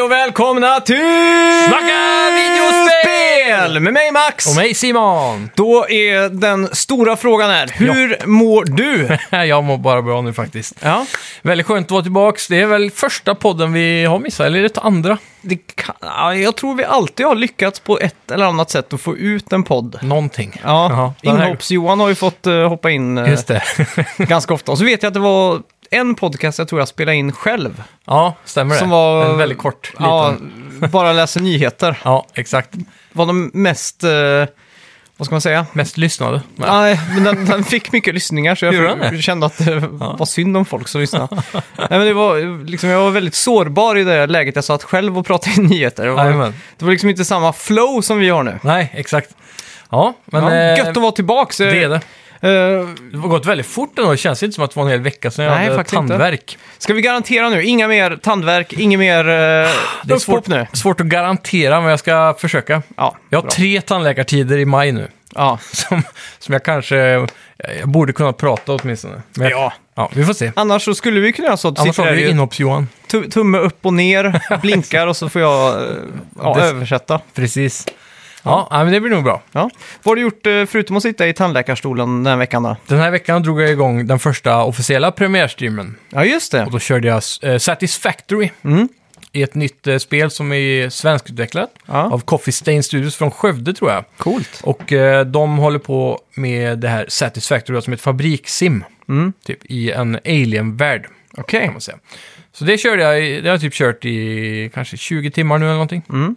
Hej och välkomna till Snacka videospel! Med mig Max! Och mig Simon! Då är den stora frågan här, hur mår du? Jag mår bara bra nu faktiskt. Ja, Väldigt skönt att vara tillbaks. Det är väl första podden vi har missat, eller är det andra? det kan, ja, jag tror vi alltid har lyckats på ett eller annat sätt att få ut en podd. Någonting. Ja, Jaha, den här- Inhopps-Johan har ju fått eh, hoppa in eh, Just det. ganska ofta. Och så vet jag att det var en podcast jag tror jag spelade in själv. ja, stämmer det. Som var... En väldigt kort liten. Ja, Ja, bara läser nyheter. exakt. Var de mest, eh, vad ska man säga? Mest lyssnade. Nej. Men den, den fick mycket lyssningar så jag kände att det var synd om folk som lyssnade. Nej, men det var, liksom, jag var väldigt sårbar i det läget jag satt själv och pratade i nyheter. Det var, det var liksom inte samma flow som vi har nu. Nej, exakt. Ja, men ja, eh, gött att vara tillbaka. det är det. Eh, Det har gått väldigt fort ändå. Det känns inte som att det var en hel vecka sedan jag Nej, hade faktiskt inte. tandvärk. ska vi garantera nu, inga mer tandvärk, inget mer uh, Det är svårt, nu? svårt att garantera, men jag ska försöka. Ja, Jag har bra. tre tandläkartider i maj nu. Ja. Som, som jag kanske... Jag borde kunna prata åtminstone. Men Ja. ja, vi får se. Annars så skulle vi kunna göra så att Annars har vi i inhopps-Johan. tu- tumme upp och ner, blinkar och så får jag eh, ja, översätta. Precis. Ja, ja, men det blir nog bra. Ja. Vad har du gjort eh, förutom att sitta i tandläkarstolen den här veckan då? Den här veckan drog jag igång den första officiella premiärstreamen. Ja, just det. Och då körde jag eh, Satisfactory Mm. i ett nytt eh, spel som är svenskutvecklat Ja. av Coffee Stain Studios från Skövde tror jag. Coolt. Och eh, de håller på med det här Satisfactory som ett fabrikssim. Mm. Typ i en alien-värld Okej. kan man säga. Så det körde jag, i- det har jag typ kört i kanske 20 timmar nu eller någonting. Mm.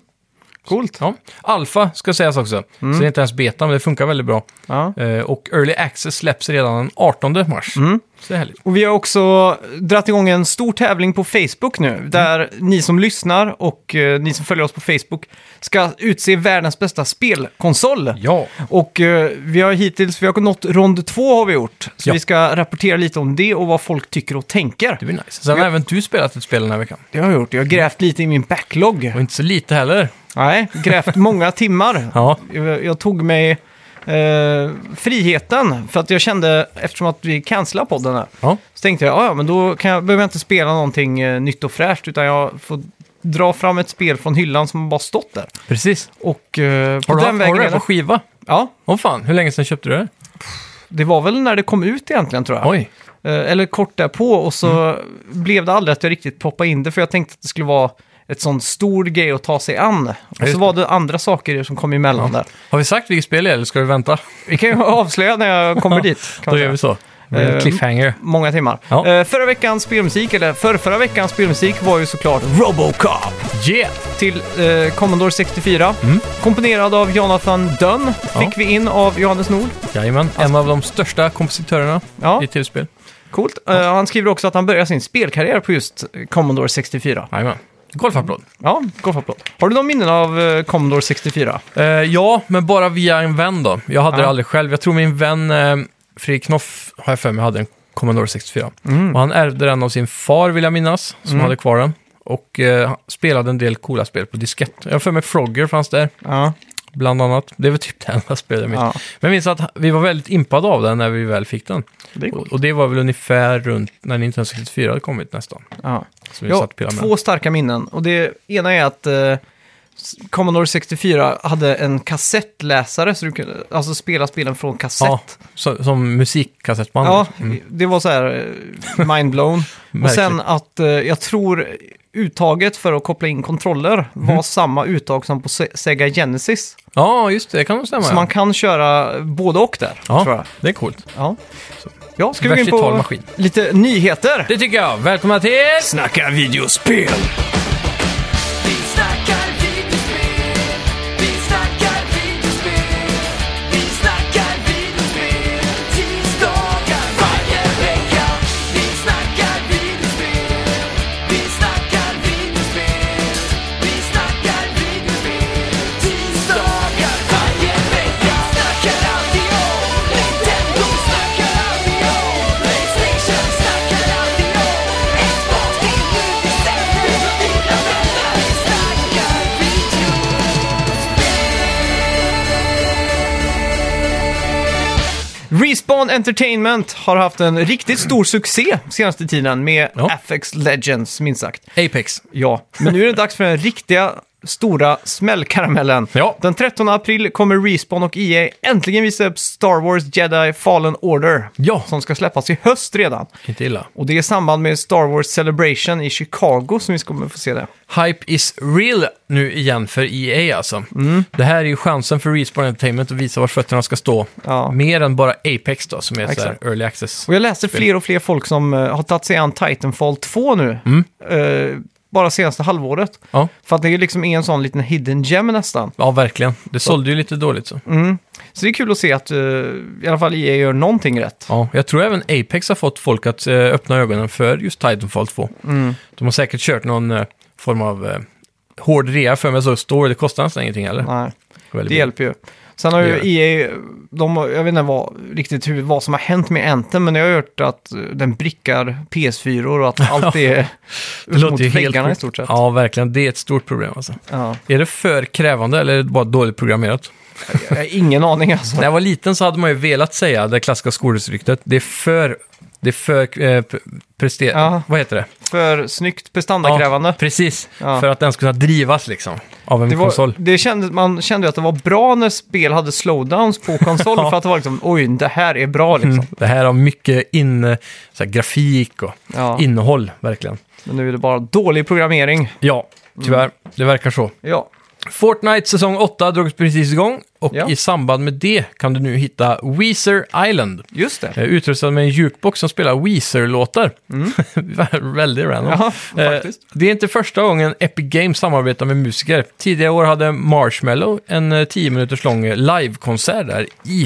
Coolt. Ja. Alfa ska sägas också, Mm. så det är inte ens beta, men det funkar väldigt bra. Ja. Eh, och Early Access släpps redan den 18 mars. Mm. Så härligt. Och vi har också dratt igång en stor tävling på Facebook nu, där ni som lyssnar och eh, ni som följer oss på Facebook ska utse världens bästa spelkonsol. Ja, Och eh, vi har hittills, vi har nått rond två har vi gjort. Så Ja. vi ska rapportera lite om det och vad folk tycker och tänker. det blir nice. Sen har även du spelat ett spel den här veckan. Det har jag gjort, jag har grävt lite i min backlog. Och inte så lite heller. Nej, grävt många timmar. Ja, Jag, jag tog mig eh, friheten, för att jag kände, eftersom att vi cancelade podden här, ja. så tänkte jag, "Ja, ja, men då kan jag, behöver jag inte spela någonting eh, nytt och fräscht, utan jag får dra fram ett spel från hyllan som bara stått där. precis. Och eh, på Har du, den har vägen du det är på det. skiva? Ja, Åh fan, hur länge sedan köpte du det? det var väl när det kom ut egentligen tror jag. Oj, Eh, eller kort därpå, och så blev det aldrig att jag riktigt poppade in det, för jag tänkte att det skulle vara ett sån stor grej att ta sig an. Och så var det andra saker som kom emellan där. har vi sagt vilket spel det är eller ska vi vänta? Vi kan ju avslöja när jag kommer dit. Då gör vi så. Eh, cliffhanger. Många timmar. Ja. Eh, förra veckans spelmusik, eller för förra veckans spelmusik var ju såklart Robocop Yeah! till eh, Commodore 64. Mm. Komponerad av Jonathan Dunn Ja. fick vi in av Johannes Nord. Jajamän, en av de största kompositörerna Ja, i tv-spel. coolt. Eh, han skriver också att han började sin spelkarriär på just Commodore 64. Jajamän. Golfapplåd. Ja, golfapplåd. Har du någon minnen av eh, Commodore 64? Eh, ja, men bara via en vän då. Jag hade Ja. det aldrig själv. Jag tror min vän eh, Fredrik Knoff, har jag för mig, hade en Commodore 64. Mm. Och han ärvde den av sin far, vill jag minnas, som Mm. hade kvar den. Och eh, han spelade en del coola spel på diskett. Jag har för mig Frogger fanns där, Ja, bland annat. Det var typ det enda spelet jag minns. ja. Men jag minns att vi var väldigt impade av den när vi väl fick den. det Och, och det var väl ungefär runt när Nintendo 64 hade kommit nästan. Ja. Med två starka minnen. Och det ena är att eh, Commodore 64 hade en kassettläsare, så du kunde alltså spela spelen från kassett. Ja, så, som musikkassettband. Ja, Mm. det var så här eh, mindblown. och sen att eh, jag tror uttaget för att koppla in kontroller var Mhm. samma uttag som på Se- Sega Genesis. Ja, just det. Det kan nog stämma. Så ja. man kan köra både och där, Ja. tror jag. Det är coolt. Ja, ja ska vi gå in på maskin. lite nyheter? Det tycker jag. Välkomna till... Snacka videospel! Respawn Entertainment har haft en riktigt stor succé senaste tiden med Ja. Apex Legends, minst sagt. Apex. Ja, men nu är det dags för den riktiga stora smällkaramellen. Ja. Den 13 april kommer Respawn och EA äntligen visa upp Star Wars Jedi Fallen Order. Ja. Som ska släppas i höst redan. Inte illa. Och det är i samband med Star Wars Celebration i Chicago som vi kommer få se det. Hype is real nu igen för EA alltså. Det här är ju chansen för Respawn Entertainment att visa var fötterna ska stå. Ja. Mer än bara Apex då, som är ett så här Exakt. early access. Och jag läser fler och fler folk som eh, har tagit sig an Titanfall 2 nu. Mm. Eh, bara senaste halvåret. Ja. För att det är liksom en sån liten hidden gem nästan. ja, verkligen. Det sålde ju lite dåligt så. Så det är kul att se att eh, i alla fall EA gör någonting rätt. Ja, jag tror även Apex har fått folk att eh, öppna ögonen för just Titanfall 2. De har säkert kört någon eh, form av hård rea för mig så står det kostar nästan ingenting eller? Nej, det hjälper ju. Sen har ju EA, de, har- jag vet inte vad, riktigt hur, vad som har hänt med Anthem, men jag har hört att eh, den brickar PS4 och att allt är Det låter mot ju helt väggarna i stort sett. Ja, verkligen. Det är ett stort problem alltså. Ja. Är det för krävande eller är det bara dåligt programmerat? Jag har ingen aning alltså. När jag var liten så hade man ju velat säga det klassiska skolryktet. Det är för... Det är för... Eh, pre- prester... Ja. Vad heter det? För snyggt prestandakrävande. precis. Ja. För att den ska kunna drivas liksom. Av en Det var, konsol. det kände, man kände ju att det var bra när spel hade slowdowns på konsol Ja. för att det var liksom, oj, det här är bra liksom. Mm. Det här har mycket in, så här, grafik och Ja. innehåll, verkligen. Men nu är det bara dålig programmering. Ja, tyvärr. Det verkar så. Ja, Fortnite säsong 8 drogs precis igång och Ja. i samband med det kan du nu hitta Weezer Island. just det. Eh, Utrustad med en jukebox som spelar Weezer-låtar. Väldigt random. Ja, Eh, faktiskt. det är inte första gången Epic Games samarbetar med musiker. Tidigare år hade Marshmello en eh, 10 minuters lång eh, livekonsert där i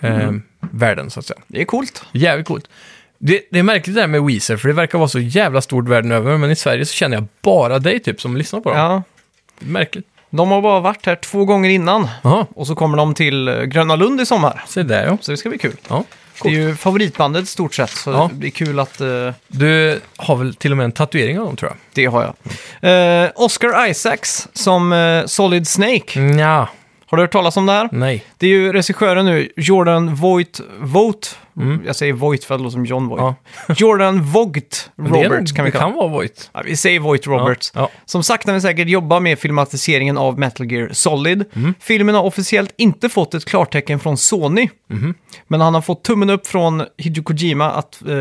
eh, Mm. världen, så att säga. Det är coolt. Jävligt coolt. Det, det är märkligt det här med Weezer, för det verkar vara så jävla stort världen över, men i Sverige så känner jag bara dig typ som lyssnar på dem. Ja. Märkligt. De har bara varit här två gånger innan. Jaha, Och så kommer de till eh, Gröna Lund i sommar. se där ja. Så det ska bli kul. ja. Det är ju favoritbandet stort sett, så Ja. det är kul att eh, Du har väl till och med en tatuering av dem tror jag? det har jag. Eh, Oscar Isaacs som eh, Solid Snake. Ja, Har du hört talas om det här? nej. Det är ju regissören nu, Jordan Voight, Vogt. Jag säger Voight för att det låter som John Voight. Mm. Ja. Jordan Vogt det Roberts kan vi det kalla kan vara Voight. Ja, vi säger Voight Roberts. Ja. Som sakta men säkert jobbar med filmatiseringen av Metal Gear Solid. Mm. Filmen har officiellt inte fått ett klartecken från Sony. Mhm. Men han har fått tummen upp från Hideo Kojima att eh,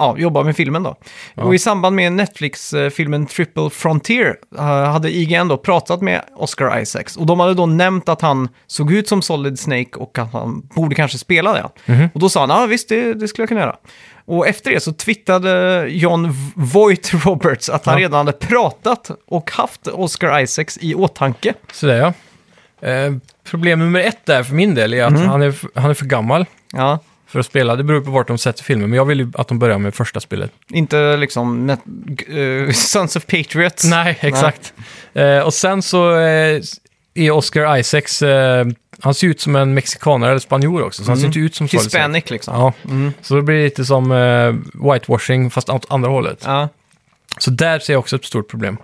ja, jobba med filmen då. Och i samband med Netflix-filmen Triple Frontier eh, hade IGN då pratat med Oscar Isaacs. Och de hade då nämnt att han såg ut som Solid Snake och att han borde kanske spela det. Mhm. Och då sa han, ja visst det, det skulle jag kunna göra. Och efter det så twittrade John Voight Roberts att han Ja. redan hade pratat och haft Oscar Isaacs i åtanke. Så där ja. Eh, problem nummer ett där för min del är att han, är, han är för gammal Ja, för att spela. Det beror på vart de sätter filmen, men jag vill ju att de börjar med första spelet. inte liksom net- eh, Sons of Patriots. Nej, exakt. Eh, och sen så eh, är Oscar Isaacs, eh, han ser ut som en mexikanare eller spanjor också, så han ser inte ut som Snake. Hispanic liksom. Ja, så det blir lite som eh, whitewashing fast åt andra hållet. Ja. Så där ser jag också ett stort problem.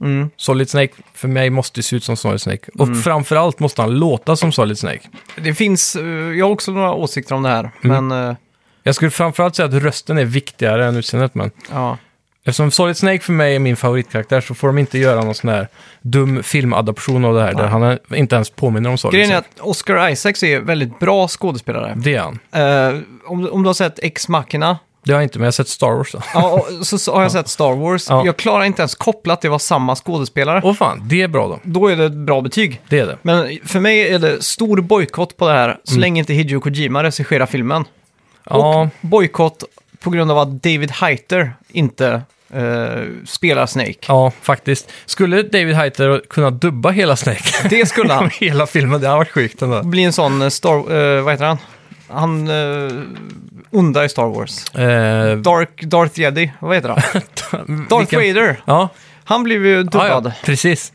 Mm. Solid Snake för mig måste se ut som Solid Snake. Och framförallt måste han låta som Solid Snake. Det finns, eh, jag har också några åsikter om det här, Mm. men eh, Jag skulle framförallt säga att rösten är viktigare än utseendet, men ja. eftersom Solid Snake för mig är min favoritkaraktär så får de inte göra någon sån här dum filmadaption av det här, där han är, inte ens påminner om Solid Grejen är Snake. att Oscar Isaacs är väldigt bra skådespelare. Det är han. Eh, om, om du har sett Ex Machina, Det har jag inte, men jag har sett Star Wars då. ja, och, så, så har jag sett Star Wars. Ja. Jag klarar inte ens koppla att det var samma skådespelare. Åh fan, det är bra då. Då är det ett bra betyg. Det är det. Men för mig är det stor bojkott på det här så Mm. länge inte Hideo Kojima regisserar filmen. Ja, Och bojkott på grund av att David Heiter inte eh, spelar Snake. ja, faktiskt. Skulle David Heiter kunna dubba hela Snake? Det skulle han. hela filmen, det har varit sjukt ändå. bli en sån eh, Star... eh, vad heter han? Han uh, onda i Star Wars. Eh, Dark, Darth Jedi, vad heter han? Darth vilken- Vader. Ja, Han blev ju ja, dubbad. ja, precis.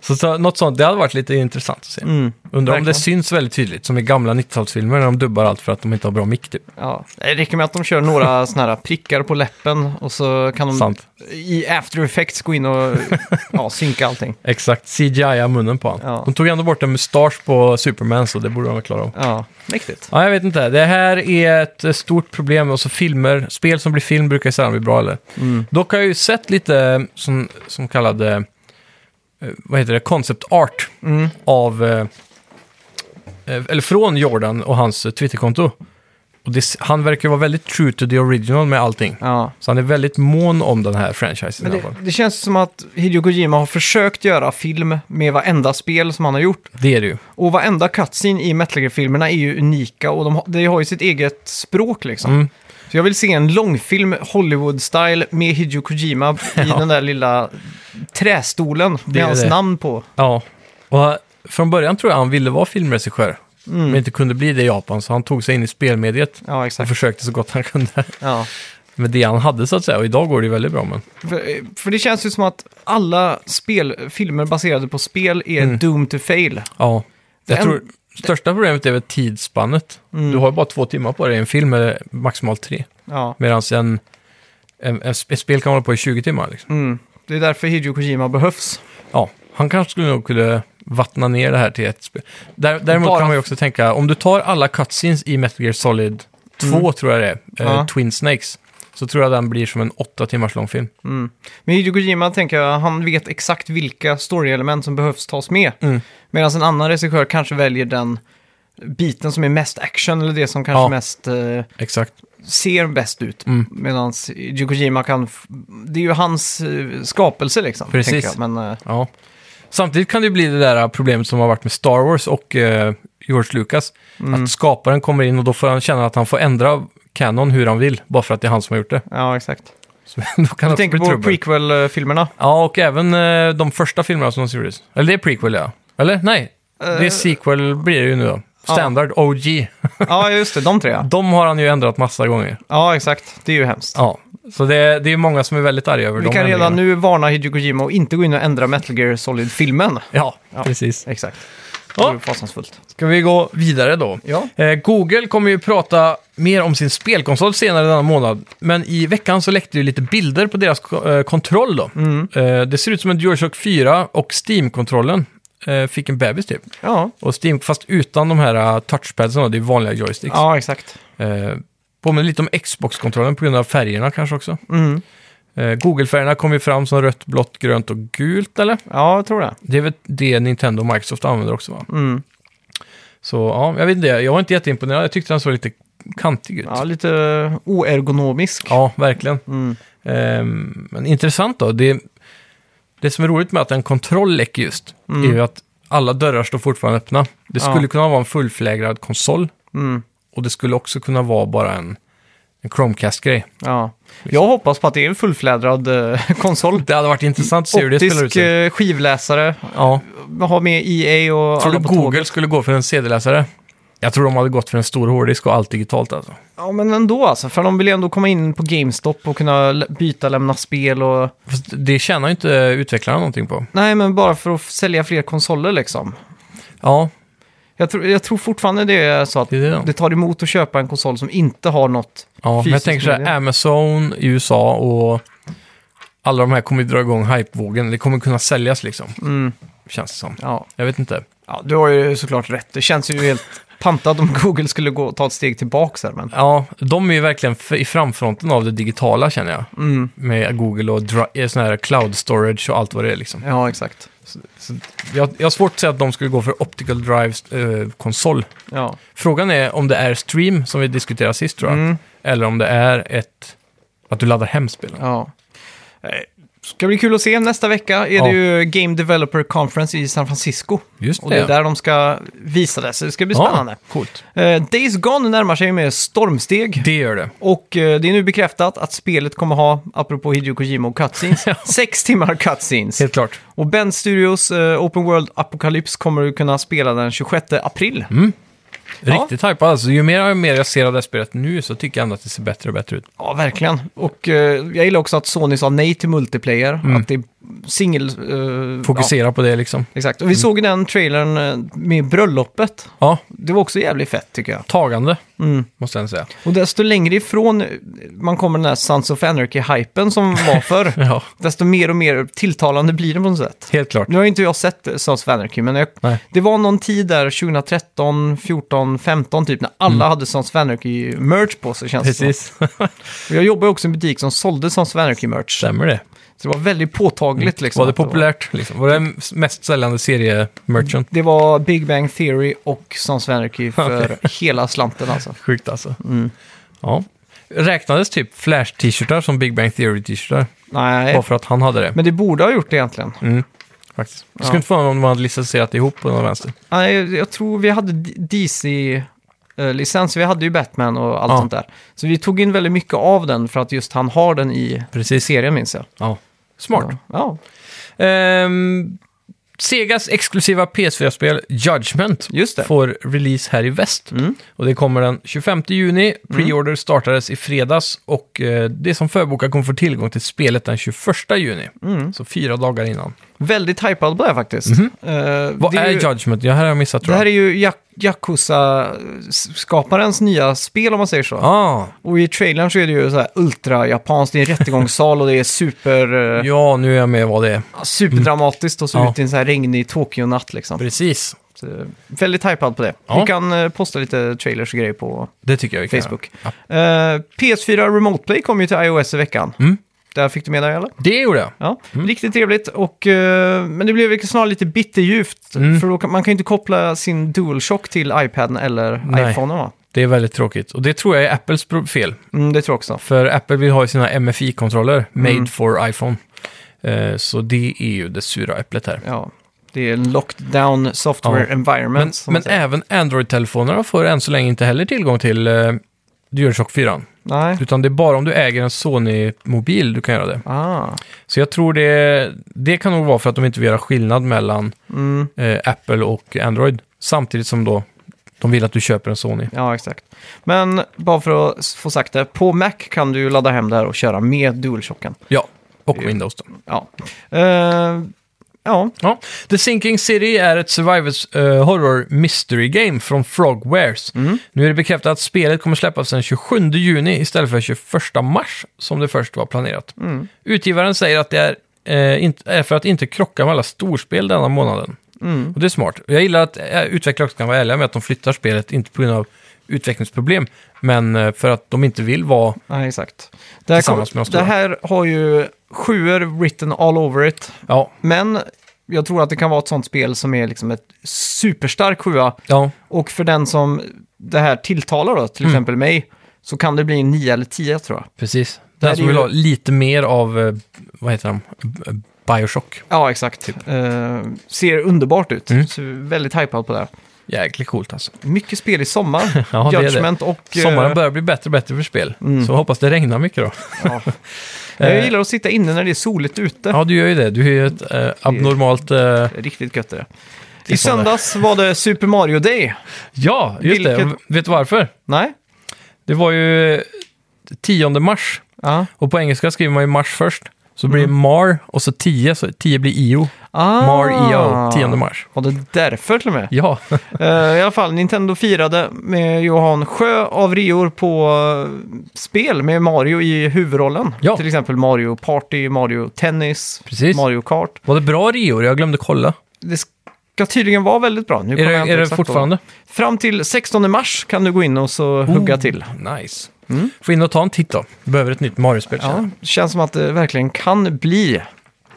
Så, så något sånt, det hade varit lite intressant att se. Mm, Undrar om det syns väldigt tydligt, som i gamla 90-talsfilmer när de dubbar allt för att de inte har bra mick typ. Ja. Det räcker med att de kör några såna här prickar på läppen och så kan de Sant. i After Effects gå in och ja, synka allting. Exakt, CGI munnen på honom. Ja. De tog ändå bort en mustasch på Superman, så det borde de väl klara av. Ja, mäktigt. Ja, jag vet inte. Det här är ett stort problem. Och så filmer, spel som blir film brukar ju sällan bli bra eller? Mm. Dock har jag ju sett lite som, som kallade, vad heter det, concept art Mm. av, eh, eh, eller från Jordan och hans eh, Twitterkonto. Och det, han verkar vara väldigt true to the original med allting. Ja. Så han är väldigt mån om den här franchisen Men i det, alla fall. det känns som att Hideo Kojima har försökt göra film med varenda spel som han har gjort. Det är det ju. Och varenda cutscene i Metal Gear-filmerna är ju unika och de, har- de har ju sitt eget språk liksom. Mm. Så jag vill se en långfilm Hollywood-style med Hideo Kojima i den där lilla trästolen Det med är hans det. namn på. Ja, och från början tror jag han ville vara filmregissör. Men inte kunde bli det i Japan, så han tog sig in i spelmediet Ja, och exakt. försökte så gott han kunde. Ja. med det han hade så att säga. Och idag går det ju väldigt bra. Men... För, för det känns ju som att alla spel, filmer baserade på spel är Mm. doomed to fail. Ja, jag en- tror största problemet är väl tidsspannet. Mm. Du har ju bara två timmar på dig i en film, eller maximalt tre. Ja. Medan en, en, en, ett spel kan hålla på i 20 timmar. Liksom. Mm. Det är därför Hideo Kojima behövs. Ja, han kanske skulle nog kunna vattna ner det här till ett spel. Där, däremot Bara- kan man ju också tänka, om du tar alla cutscenes i Metal Gear Solid 2, tror jag det är, eh, Ja. Twin Snakes, så tror jag den blir som en åtta timmars lång film. Mm. Men Hideo Kojima tänker jag, han vet exakt vilka story-element som behövs tas med. Mm. Medan en annan regissör kanske väljer den biten som är mest action eller det som kanske Ja. mest eh, Exakt. Ser bäst ut. Mm. Medan Hideo Kojima kan... Det är ju hans eh, skapelse liksom. Precis. tänker Jag. Men, eh, Ja. Samtidigt kan det ju bli det där problemet som har varit med Star Wars och eh, George Lucas. Mm. Att skaparen kommer in och då får han känna att han får ändra kanon hur han vill, bara för att det är han som har gjort det. ja, exakt. Så då kan Du tänker bli på trubbel. prequel-filmerna? Ja, och även eh, de första filmerna som gjordes. Eller det är prequel, ja. Eller nej, det är Eh, sequel blir det ju nu då. Standard, OG. Ja, just det. De tre. De har han ju ändrat massa gånger. Ja, exakt. Det är ju hemskt. Ja, så det, det är många som är väldigt arga över Vi de kan redan ändringarna. nu varna Hideo Kojima och inte gå in och ändra Metal Gear Solid-filmen. Ja, Ja. precis. Exakt. Det Ja. är fasansfullt. Ska vi gå vidare då? Ja. Eh, Google kommer ju prata mer om sin spelkonsol senare denna månad. Men i veckan så läckte ju lite bilder på deras ko- eh, kontroll då. Mm. Eh, det ser ut som en DualShock 4 och Steam-kontrollen eh, fick en bebis typ. Ja. Och Steam, fast utan de här uh, touchpadsen då, det är vanliga joysticks. ja, exakt. Eh, påminner lite om Xbox-kontrollen på grund av färgerna kanske också. Mm. Eh, Google-färgerna kom ju fram som rött, blått, grönt och gult eller? Ja, jag tror det. Det är väl det Nintendo och Microsoft använder också va? Mm. Så ja, jag vet inte, jag var inte jätteimponerad. Jag tyckte den såg lite kantig ut. Ja, lite oergonomisk. Ja, verkligen. Mm. Ehm, men intressant då. Det, det som är roligt med att en kontroll läcker just Mm. är ju att alla dörrar står fortfarande öppna. Det skulle Ja. kunna vara en fullflägrad konsol Mm. och det skulle också kunna vara bara en, en Chromecast-grej. Ja. Jag hoppas på att det är en fullflädrad eh, konsol. Det hade varit intressant att se hur det spelar ut Optisk sig. eh, skivläsare, Ja. ha med EA och Tror alla du på Google tåget. skulle gå för en CD-läsare? Jag tror de hade gått för en stor hårddisk och allt digitalt alltså. Ja, men ändå alltså. För de vill ju ändå komma in på GameStop och kunna byta, lämna spel och... Fast det tjänar ju inte utvecklarna någonting på. Nej, men bara för att sälja fler konsoler liksom. Ja, Jag, tror- jag tror fortfarande det är så att det är det det tar emot att köpa en konsol som inte har något. Ja, men jag fysiskt tänker så här. Amazon i USA och alla de här kommer dra igång hypevågen. Det kommer kunna säljas liksom, Mm, känns det som. ja. Jag vet inte. ja, du har ju såklart rätt. Det känns ju helt pantat om Google skulle gå, ta ett steg tillbaka här, men... Ja, de är ju verkligen i framfronten av det digitala känner jag. Mm, Med Google och eh, sån här cloud storage och allt vad det är liksom. ja, exakt. Så jag, jag har svårt att säga att de skulle gå för optical drives eh, konsol. Ja. Frågan är om det är stream som vi diskuterade sist tror jag. Mm, Eller om det är ett... Att du laddar hem spelen. ja. Ska bli kul att se. Nästa vecka är Ja. det ju Game Developer Conference i San Francisco. Just Och det är där de ska visa det, så det ska bli spännande. Ja, coolt. Eh, Days Gone närmar sig med stormsteg. Det gör det. Och eh, det är nu bekräftat att spelet kommer ha, apropå Hideo Kojima och cutscenes, sex timmar cutscenes. Helt klart. Och Bend Studios eh, Open World Apocalypse kommer du kunna spela den 26 april. Ja. Riktigt hypad alltså. Ju mer och mer jag ser av det här spelet nu så tycker jag ändå att det ser bättre och bättre ut. Ja, verkligen. Och eh, jag gillar också att Sony sa nej till multiplayer. Mm. Att det, singel... eh, Fokusera på det liksom. Ja, exakt. Och vi såg den trailern eh, med bröllopet. Ja, Det var också jävligt fett tycker jag. tagande, Mm. måste jag säga. Och desto längre ifrån man kommer den här Sons of Anarchy-hypen som var förr, Ja, desto mer och mer tilltalande blir det på något sätt. helt klart. Nu har inte jag sett Sons of Anarchy, men jag, Nej. det var någon tid där 2013, 14, 15 typ, när alla hade Sons of Anarchy-merch på sig känns det som. Precis, Och Jag jobbar ju också i en butik som sålde Sons of Anarchy-merch. stämmer det. Så det var väldigt påtagligt liksom. Var det populärt? Liksom? Var det mest säljande seriemerchant? Det var Big Bang Theory och Sons of Anarchy för hela slanten alltså. Sjukt alltså. Mm. Ja. Räknades typ Flash-t-shirtar som Big Bang Theory-t-shirtar? Nej, Bara för att han hade det. men det borde ha gjort det egentligen. Mm. Faktiskt. Det skulle Ja. inte förvåna om de hade licensierat ihop på någon vänster. Nej, jag tror vi hade D- DC-licens, vi hade ju Batman och allt Ja. sånt där. Så vi tog in väldigt mycket av den för att just han har den i Precis. serien minns jag. Ja. Smart. Ja, Ehm, Segas exklusiva PS4-spel Judgment just det. får release här i väst. Mm. Och det kommer den 25 juni. Pre-order startades i fredags och eh, det som förbokar kommer få tillgång till spelet den 21 juni. Mm. Så fyra dagar innan. Väldigt hypad på det här faktiskt. Mhm. Eh, Vad det är, ju- Judgment? Ja, här har jag missat Det tror här jag. är ju Jak- Yakuza-skaparens nya spel om man säger så. Ah, Och i trailern så är det ju så här ultra-japanskt, det är en rättegångssal och det är super, eh, ja, nu är jag med vad det är. superdramatiskt och så Ja. ut i en så här regnig Tokyo-natt liksom. Precis. Så, eh, väldigt hypad på det. Ja. Vi kan eh, posta lite trailers och grejer på Det tycker jag vi kan Facebook. göra. Eh, PS4 Remote Play kom ju till iOS i veckan. Mm. Där fick du med dig eller? Det gjorde jag. Ja, riktigt trevligt. Och, eh, men det blev snarare lite bitterljuvt. Mm. För då kan, man kan ju inte koppla sin DualShock till iPaden eller Nej. iPhonen va? Det är väldigt tråkigt. Och det tror jag är Apples fel. Mm, det tror jag också. För Apple vill ha sina MFI-kontroller, made Mm. for iPhone. Eh, så det är ju det sura äpplet här. Ja, det är en locked down software Ja. environment. Men, men även Android-telefonerna får än så länge inte heller tillgång till eh, DualShock 4. Nej. Utan det är bara om du äger en Sony-mobil du kan göra det. Ah. Så jag tror det, det kan nog vara för att de inte vill göra skillnad mellan Mm. eh, Apple och Android. Samtidigt som då de vill att du köper en Sony. Ja, exakt. Men bara för att få sagt det, på Mac kan du ladda hem det här och köra med DualShocken. Ja, och. Windows då. Ja. Eh, ja, Ja. The Sinking City är ett survivors eh, horror mystery game från Frogwares. Mm. Nu är det bekräftat att spelet kommer släppas den 27 juni istället för 21 mars som det först var planerat. Mm. Utgivaren säger att det är, eh, inte, är för att inte krocka med alla storspel denna månaden. Mm. Och det är smart. Jag gillar att eh, utvecklare också kan vara ärliga med att de flyttar spelet, inte på grund av utvecklingsproblem, men eh, för att de inte vill vara... nej, exakt. Det här, kom, de det här har ju sjuor written all over it. Ja, Men jag tror att det kan vara ett sånt spel som är liksom ett superstark sjua. ja, Och för den som det här tilltalar då, till Mm. exempel mig, så kan det bli en 9 eller 10 tror jag. precis. Den som är vill ju- ha lite mer av, eh, vad heter de, B- Bioshock. Ja, exakt. Eh, ser underbart ut. Mm. Så väldigt hypad på det här. Jäkligt coolt alltså. Mycket spel i sommar. Ja, det är det. Judgment och... eh, Sommaren börjar bli bättre och bättre för spel. Mm. Så hoppas det regnar mycket då. ja. Jag gillar att sitta inne när det är soligt ute. Ja, du gör ju det. Du är ju ett eh, abnormalt... Eh... Riktigt gött är det. Det I det. söndags var det Super Mario Day. Ja, just det. Vilket- Vet du varför? Nej? Det var ju 10 mars. Ja. Och på engelska skriver man ju mars först. Så blir det Mm. mar och så 10, så 10 blir io. Ah, Mar io, 10 mars. Var det därför till och med? Ja, Eh, I alla fall, Nintendo firade med Johan Sjö av reor på eh, spel med Mario i huvudrollen. Ja. Till exempel Mario Party, Mario Tennis, precis. Mario Kart. Var det bra Rio? Jag glömde kolla. Det ska tydligen vara väldigt bra. Nu Är det, är det fortfarande? Fram till 16 mars kan du gå in och så hugga till. Nice. Mm. Få in och ta en titt då. Behöver ett nytt Mario-spel. känner Ja, det känns som att det verkligen kan bli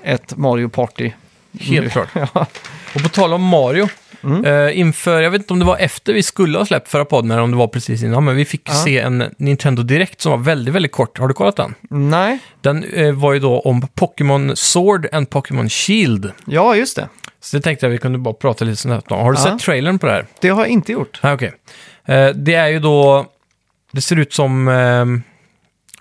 ett Mario Party. Helt klart. ja. Och på tal om Mario. Mm. Eh, inför, jag vet inte om det var efter vi skulle ha släppt förra podden eller om det var precis innan, men vi fick Ja. se en Nintendo Direkt som var väldigt, väldigt kort. Har du kollat den? Nej, Den eh, var ju då om Pokémon Sword and Pokémon Shield. ja just det. Så det tänkte jag vi kunde bara prata lite snabbt om. Har du Ja. sett trailern på det här? Det har jag inte gjort. Nej, okej. Eh, det är ju då... Det ser ut som eh,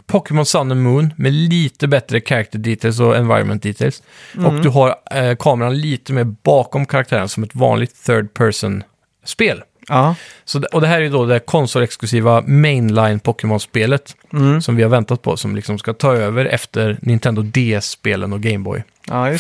Pokémon Sun and Moon med lite bättre character details och environment details. Och du har eh, kameran lite mer bakom karaktären som ett vanligt third person-spel. Ja. Så, och det här är ju då det konsolexklusiva mainline Pokémon-spelet Mm. som vi har väntat på, som liksom ska ta över efter Nintendo DS-spelen och Gameboy. ja,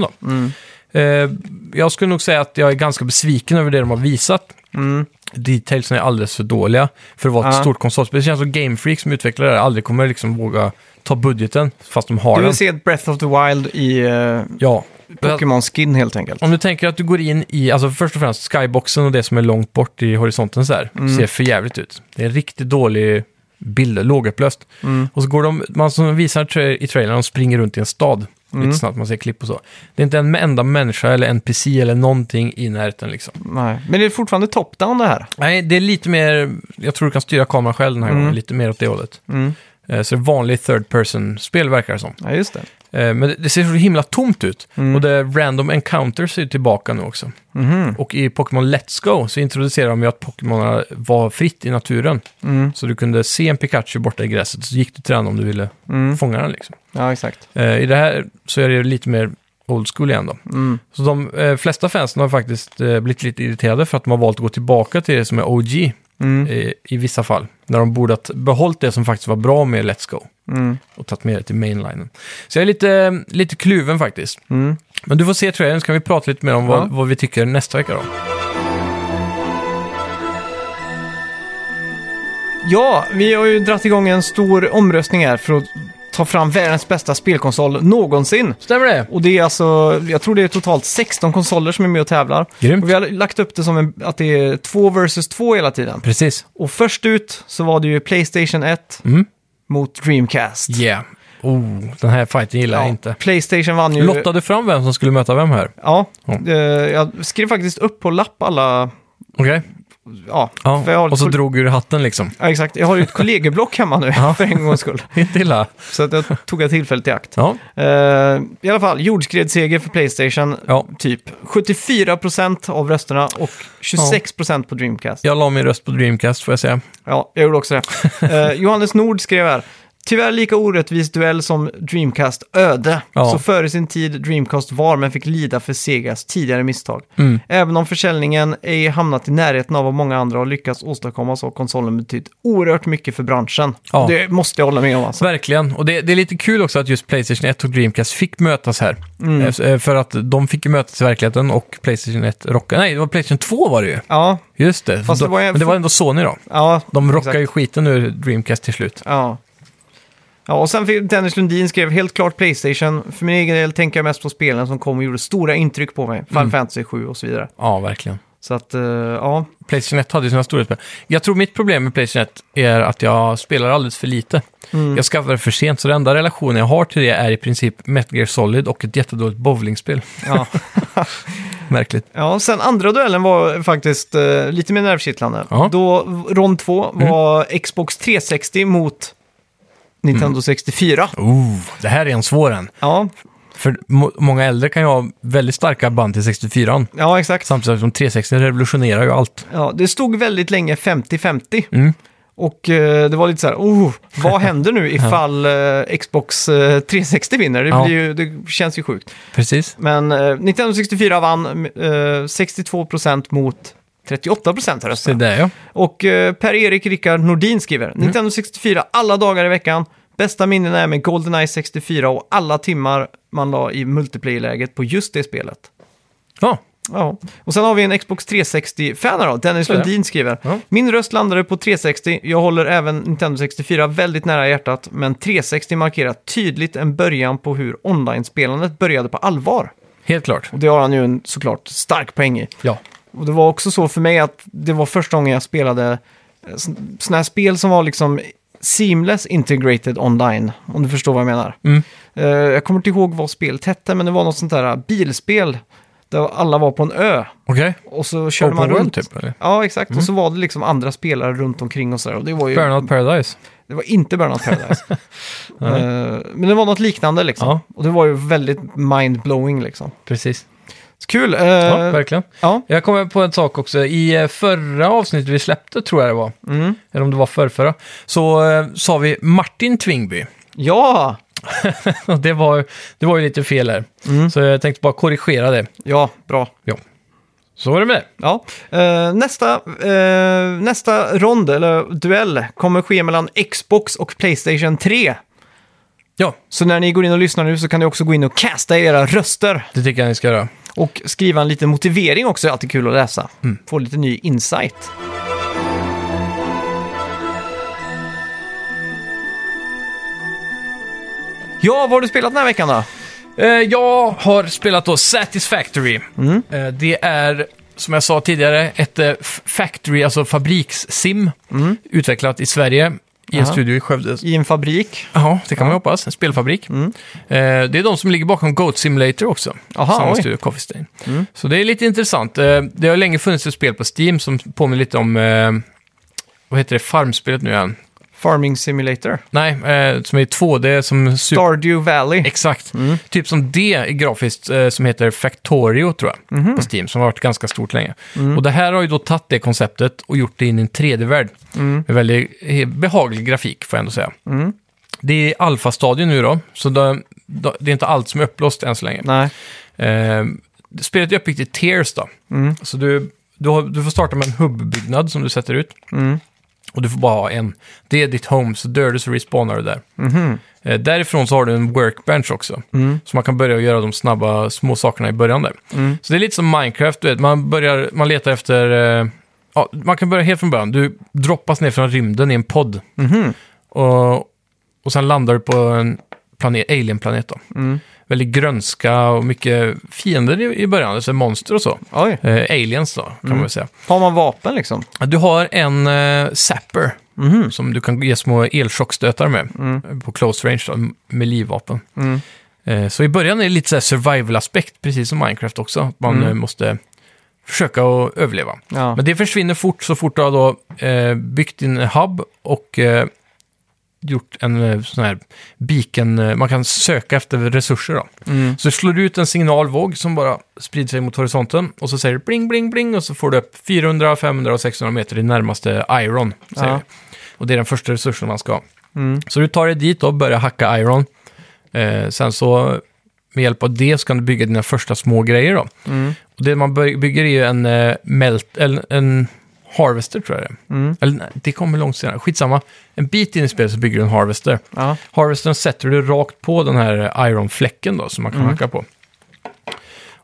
då. Mm. Eh, jag skulle nog säga att jag är ganska besviken över det de har visat. Mm. Detailsen är alldeles för dåliga för att vara ett Ja. stort konsolspel. Det känns som Game Freak som utvecklar det här aldrig kommer liksom våga ta budgeten fast de har Du den. vill se ett Breath of the Wild i uh, Ja. Pokémon-skin helt enkelt. Om du tänker att du går in i, alltså först och främst skyboxen och det som är långt bort i horisonten så här, Mm. ser för jävligt ut. Det är en riktigt dålig bild, lågupplöst. Mm. Och så går de, man som visar tra- i trailern, de springer runt i en stad. Mm. Lite snabbt, man ser klipp och så. Det är inte en enda människa eller NPC eller någonting i närheten liksom. Nej. Men det är fortfarande top-down det här. Nej, det är lite mer, jag tror du kan styra kameran själv den här Mm. gången, lite mer åt det hållet. Mm. Eh, Så det är vanligt third person-spel verkar det som. Ja, just det. Eh, Men det- ser så himla tomt ut. Mm. Och det random encounters är ju tillbaka nu också. Mhm. Och i Pokémon Let's Go så introducerar de ju att Pokémon var fritt i naturen. Mm. Så du kunde se en Pikachu borta i gräset, så gick du till den om du ville Mm. fånga den liksom. Ja, exakt. Eh, I det här så är det lite mer old school igen då. Mm. Så de eh, flesta fansen har faktiskt blivit lite irriterade för att de har valt att gå tillbaka till det som är OG Mm. i, i vissa fall. När de borde ha behållit det som faktiskt var bra med Let's Go Mm. och tagit med det till mainlinen. Så jag är lite, lite kluven faktiskt. Mm. Men du får se trailern så kan vi prata lite mer om vad, Ja. vad vi tycker nästa vecka då. Ja, vi har ju dragit igång en stor omröstning här för att ta fram världens bästa spelkonsol någonsin. Stämmer det? Och det är alltså, jag tror det är totalt 16 konsoler som är med och tävlar. Grymt. Och vi har lagt upp det som en, att det är två versus två hela tiden. Precis. Och först ut så var det ju Playstation 1 Mm. mot Dreamcast. Yeah. Oh, den här fighten gillar jag inte. Playstation vann ju... Lottade fram vem som skulle möta vem här? Ja, Ja. eh, jag skrev faktiskt upp på lapp alla... Okej. Ja, Ja. Och så ett, drog ur hatten liksom. ja, exakt. Jag har ju ett kollegieblock hemma nu Ja. för en gångs skull. Inte illa. Så att jag tog jag tillfället i akt. Ja. Eh, I alla fall, jordskredsseger för Playstation. ja. Typ 74% av rösterna och 26% på Dreamcast. Jag la min röst på Dreamcast får jag säga. Ja, jag gjorde också det. Eh, Johannes Nord skrev här. Tyvärr lika orättvis duell som Dreamcast öde. Ja. Så före sin tid Dreamcast var, men fick lida för Segas tidigare misstag. Mm. Även om försäljningen ej hamnat i närheten av vad många andra har lyckats åstadkomma så har konsolen betytt oerhört mycket för branschen. Ja. Det måste jag hålla med om alltså. Verkligen. Och det, det är lite kul också att just Playstation 1 och Dreamcast fick mötas här. Mm. Eh, För att de fick ju mötas i verkligheten och Playstation 1 rockade... Nej, det var Playstation 2 var det ju. Ja, Just det. Fast det var ju- Men det var ändå Sony då. ja. De rockar Exakt. ju skiten ur Dreamcast till slut. Ja. Ja, och sen Dennis Lundin skrev helt klart Playstation. För min egen del tänker jag mest på spelen som kom och gjorde stora intryck på mig. Final Mm. Fantasy 7 och så vidare. Ja, verkligen. Så att, eh, ja. Playstation 1 hade ju sina stora spel. Jag tror mitt problem med Playstation 1 är att jag spelar alldeles för lite. Mm. Jag skaffade för sent, så den enda relationen jag har till det är i princip Metal Gear Solid och ett jättedåligt bowlingspel. Ja. Märkligt. ja, sen andra duellen var faktiskt eh, lite mer nervkittlande. Ja. Då rond 2 var Xbox 360 mot Nintendo Mm. 64. Oh, det här är en svår en. Ja, För må- många äldre kan ju ha väldigt starka band till 64 ja, exakt. Samtidigt som 360 revolutionerar ju allt. Ja, det stod väldigt länge 50-50. Mm. Och eh, det var lite så här, oh, vad händer nu ifall eh, Xbox eh, 360 vinner? Det, Ja. blir ju, det känns ju sjukt. Precis. Men eh, Nintendo 64 vann eh, 62% mot 38% här Så rösten. det är ja. Och eh, Per-Erik Rickard Nordin skriver, Nintendo 64 alla dagar i veckan. Bästa minnen är med Goldeneye 64 och alla timmar man la i multiplayer-läget på just det spelet. Ja, Ja, och sen har vi en Xbox 360-fan här då. Dennis Ja. Lundin skriver. Ja. Min röst landade på 360. Jag håller även Nintendo 64 väldigt nära hjärtat, men 360 markerar tydligt en början på hur online-spelandet började på allvar. helt klart. Och det har han ju en såklart stark poäng i. Ja. Och det var också så för mig att det var första gången jag spelade sådana här spel som var liksom seamless integrated online, om du förstår vad jag menar. Mm. Eh, jag kommer inte ihåg vad spelet hette, men det var något sånt där bilspel där alla var på en ö. Okej. Och så körde Open man World runt. typ, eller? Ja, exakt. Och så var det liksom andra spelare runt omkring och sådär. Och det var ju... Burnout Paradise. Det var inte Burnout Paradise. Eh, men det var något liknande liksom. Ja. Och det var ju väldigt mind-blowing liksom. Precis. Kul. Eh, Ja, ja. verkligen. Jag kommer på en sak också. I eh, förra avsnittet vi släppte, tror jag det var, Mm. eller om det var förrförra, så eh, sa vi Martin Tvingby. ja. Det var, det var ju lite fel här. Mm. Så jag tänkte bara korrigera det. Ja, bra. Så var det med det. Ja. Eh, nästa, eh, nästa rond, eller duell, kommer ske mellan Xbox och Playstation 3. Ja, Så när ni går in och lyssnar nu så kan ni också gå in och casta era röster. det tycker jag ni ska göra. Och skriva en liten motivering också, är alltid kul att läsa. Få lite ny insight. Ja, vad har du spelat den här veckan då? Eh, jag har spelat då Satisfactory. Eh, det är, som jag sa tidigare, ett eh, factory, alltså fabrikssim, utvecklat i Sverige i en studio i Skövde. I en fabrik? Ja, det kan man hoppas. En spelfabrik. Eh, det är de som ligger bakom Goat Simulator också. Aha, samma oj. studio, Coffee Stain. Så det är lite intressant. Eh, det har länge funnits ett spel på Steam som påminner lite om, eh, vad heter det, farmspelet nu igen? Farming Simulator? Nej, eh, som är 2D, som super... Stardew Valley? Exakt. Typ som det är grafiskt, eh, som heter Factorio tror jag, på Steam, som har varit ganska stort länge. Och det här har ju då tagit det konceptet och gjort det in i en 3D-värld. Med väldigt eh, behaglig grafik, får jag ändå säga. Det är alfastadion nu då, så det, det är inte allt som är upplåst än så länge. Nej. Eh, spelet är uppbyggt i tiers då. Så du, du, har, du får starta med en hubbbyggnad som du sätter ut. Och du får bara ha en. Det är ditt home, så dör du så respawnar du där. Eh, därifrån så har du en workbench också. Så man kan börja göra de snabba små sakerna i början där. Så det är lite som Minecraft, du vet. Man, börjar, man letar efter... Eh, ja, man kan börja helt från början. Du droppas ner från rymden i en podd. Och, och sen landar du på en planet, alien-planet då. Väldigt grönska och mycket fiender i, i början, alltså monster och så. Oj. Eh, aliens då, kan man väl säga. Har man vapen liksom? Du har en eh, zapper som du kan ge små elchockstötar med på close range då, med livvapen. Eh, så i början är det lite så survival-aspekt, precis som Minecraft också. Man eh, måste försöka att överleva. Ja. Men det försvinner fort så fort du har då eh, byggt din hub och eh, gjort en eh, sån här beacon, eh, man kan söka efter resurser då. Så du slår ut en signalvåg som bara sprider sig mot horisonten och så säger det bling, bling, bling och så får du upp 400, 500 och 600 meter i närmaste iron. Säger Ja. Och det är den första resursen man ska ha. Så du tar dig dit och börjar hacka iron. Eh, sen så med hjälp av det så kan du bygga dina första små grejer då. Och det man bygger är ju en eh, melt, eller en harvester tror jag det är. Eller nej, det kommer långt senare. Skitsamma. En bit in i spelet så bygger du en harvester. Ja. Harvestern sätter du rakt på den här iron-fläcken då, som man kan hacka på.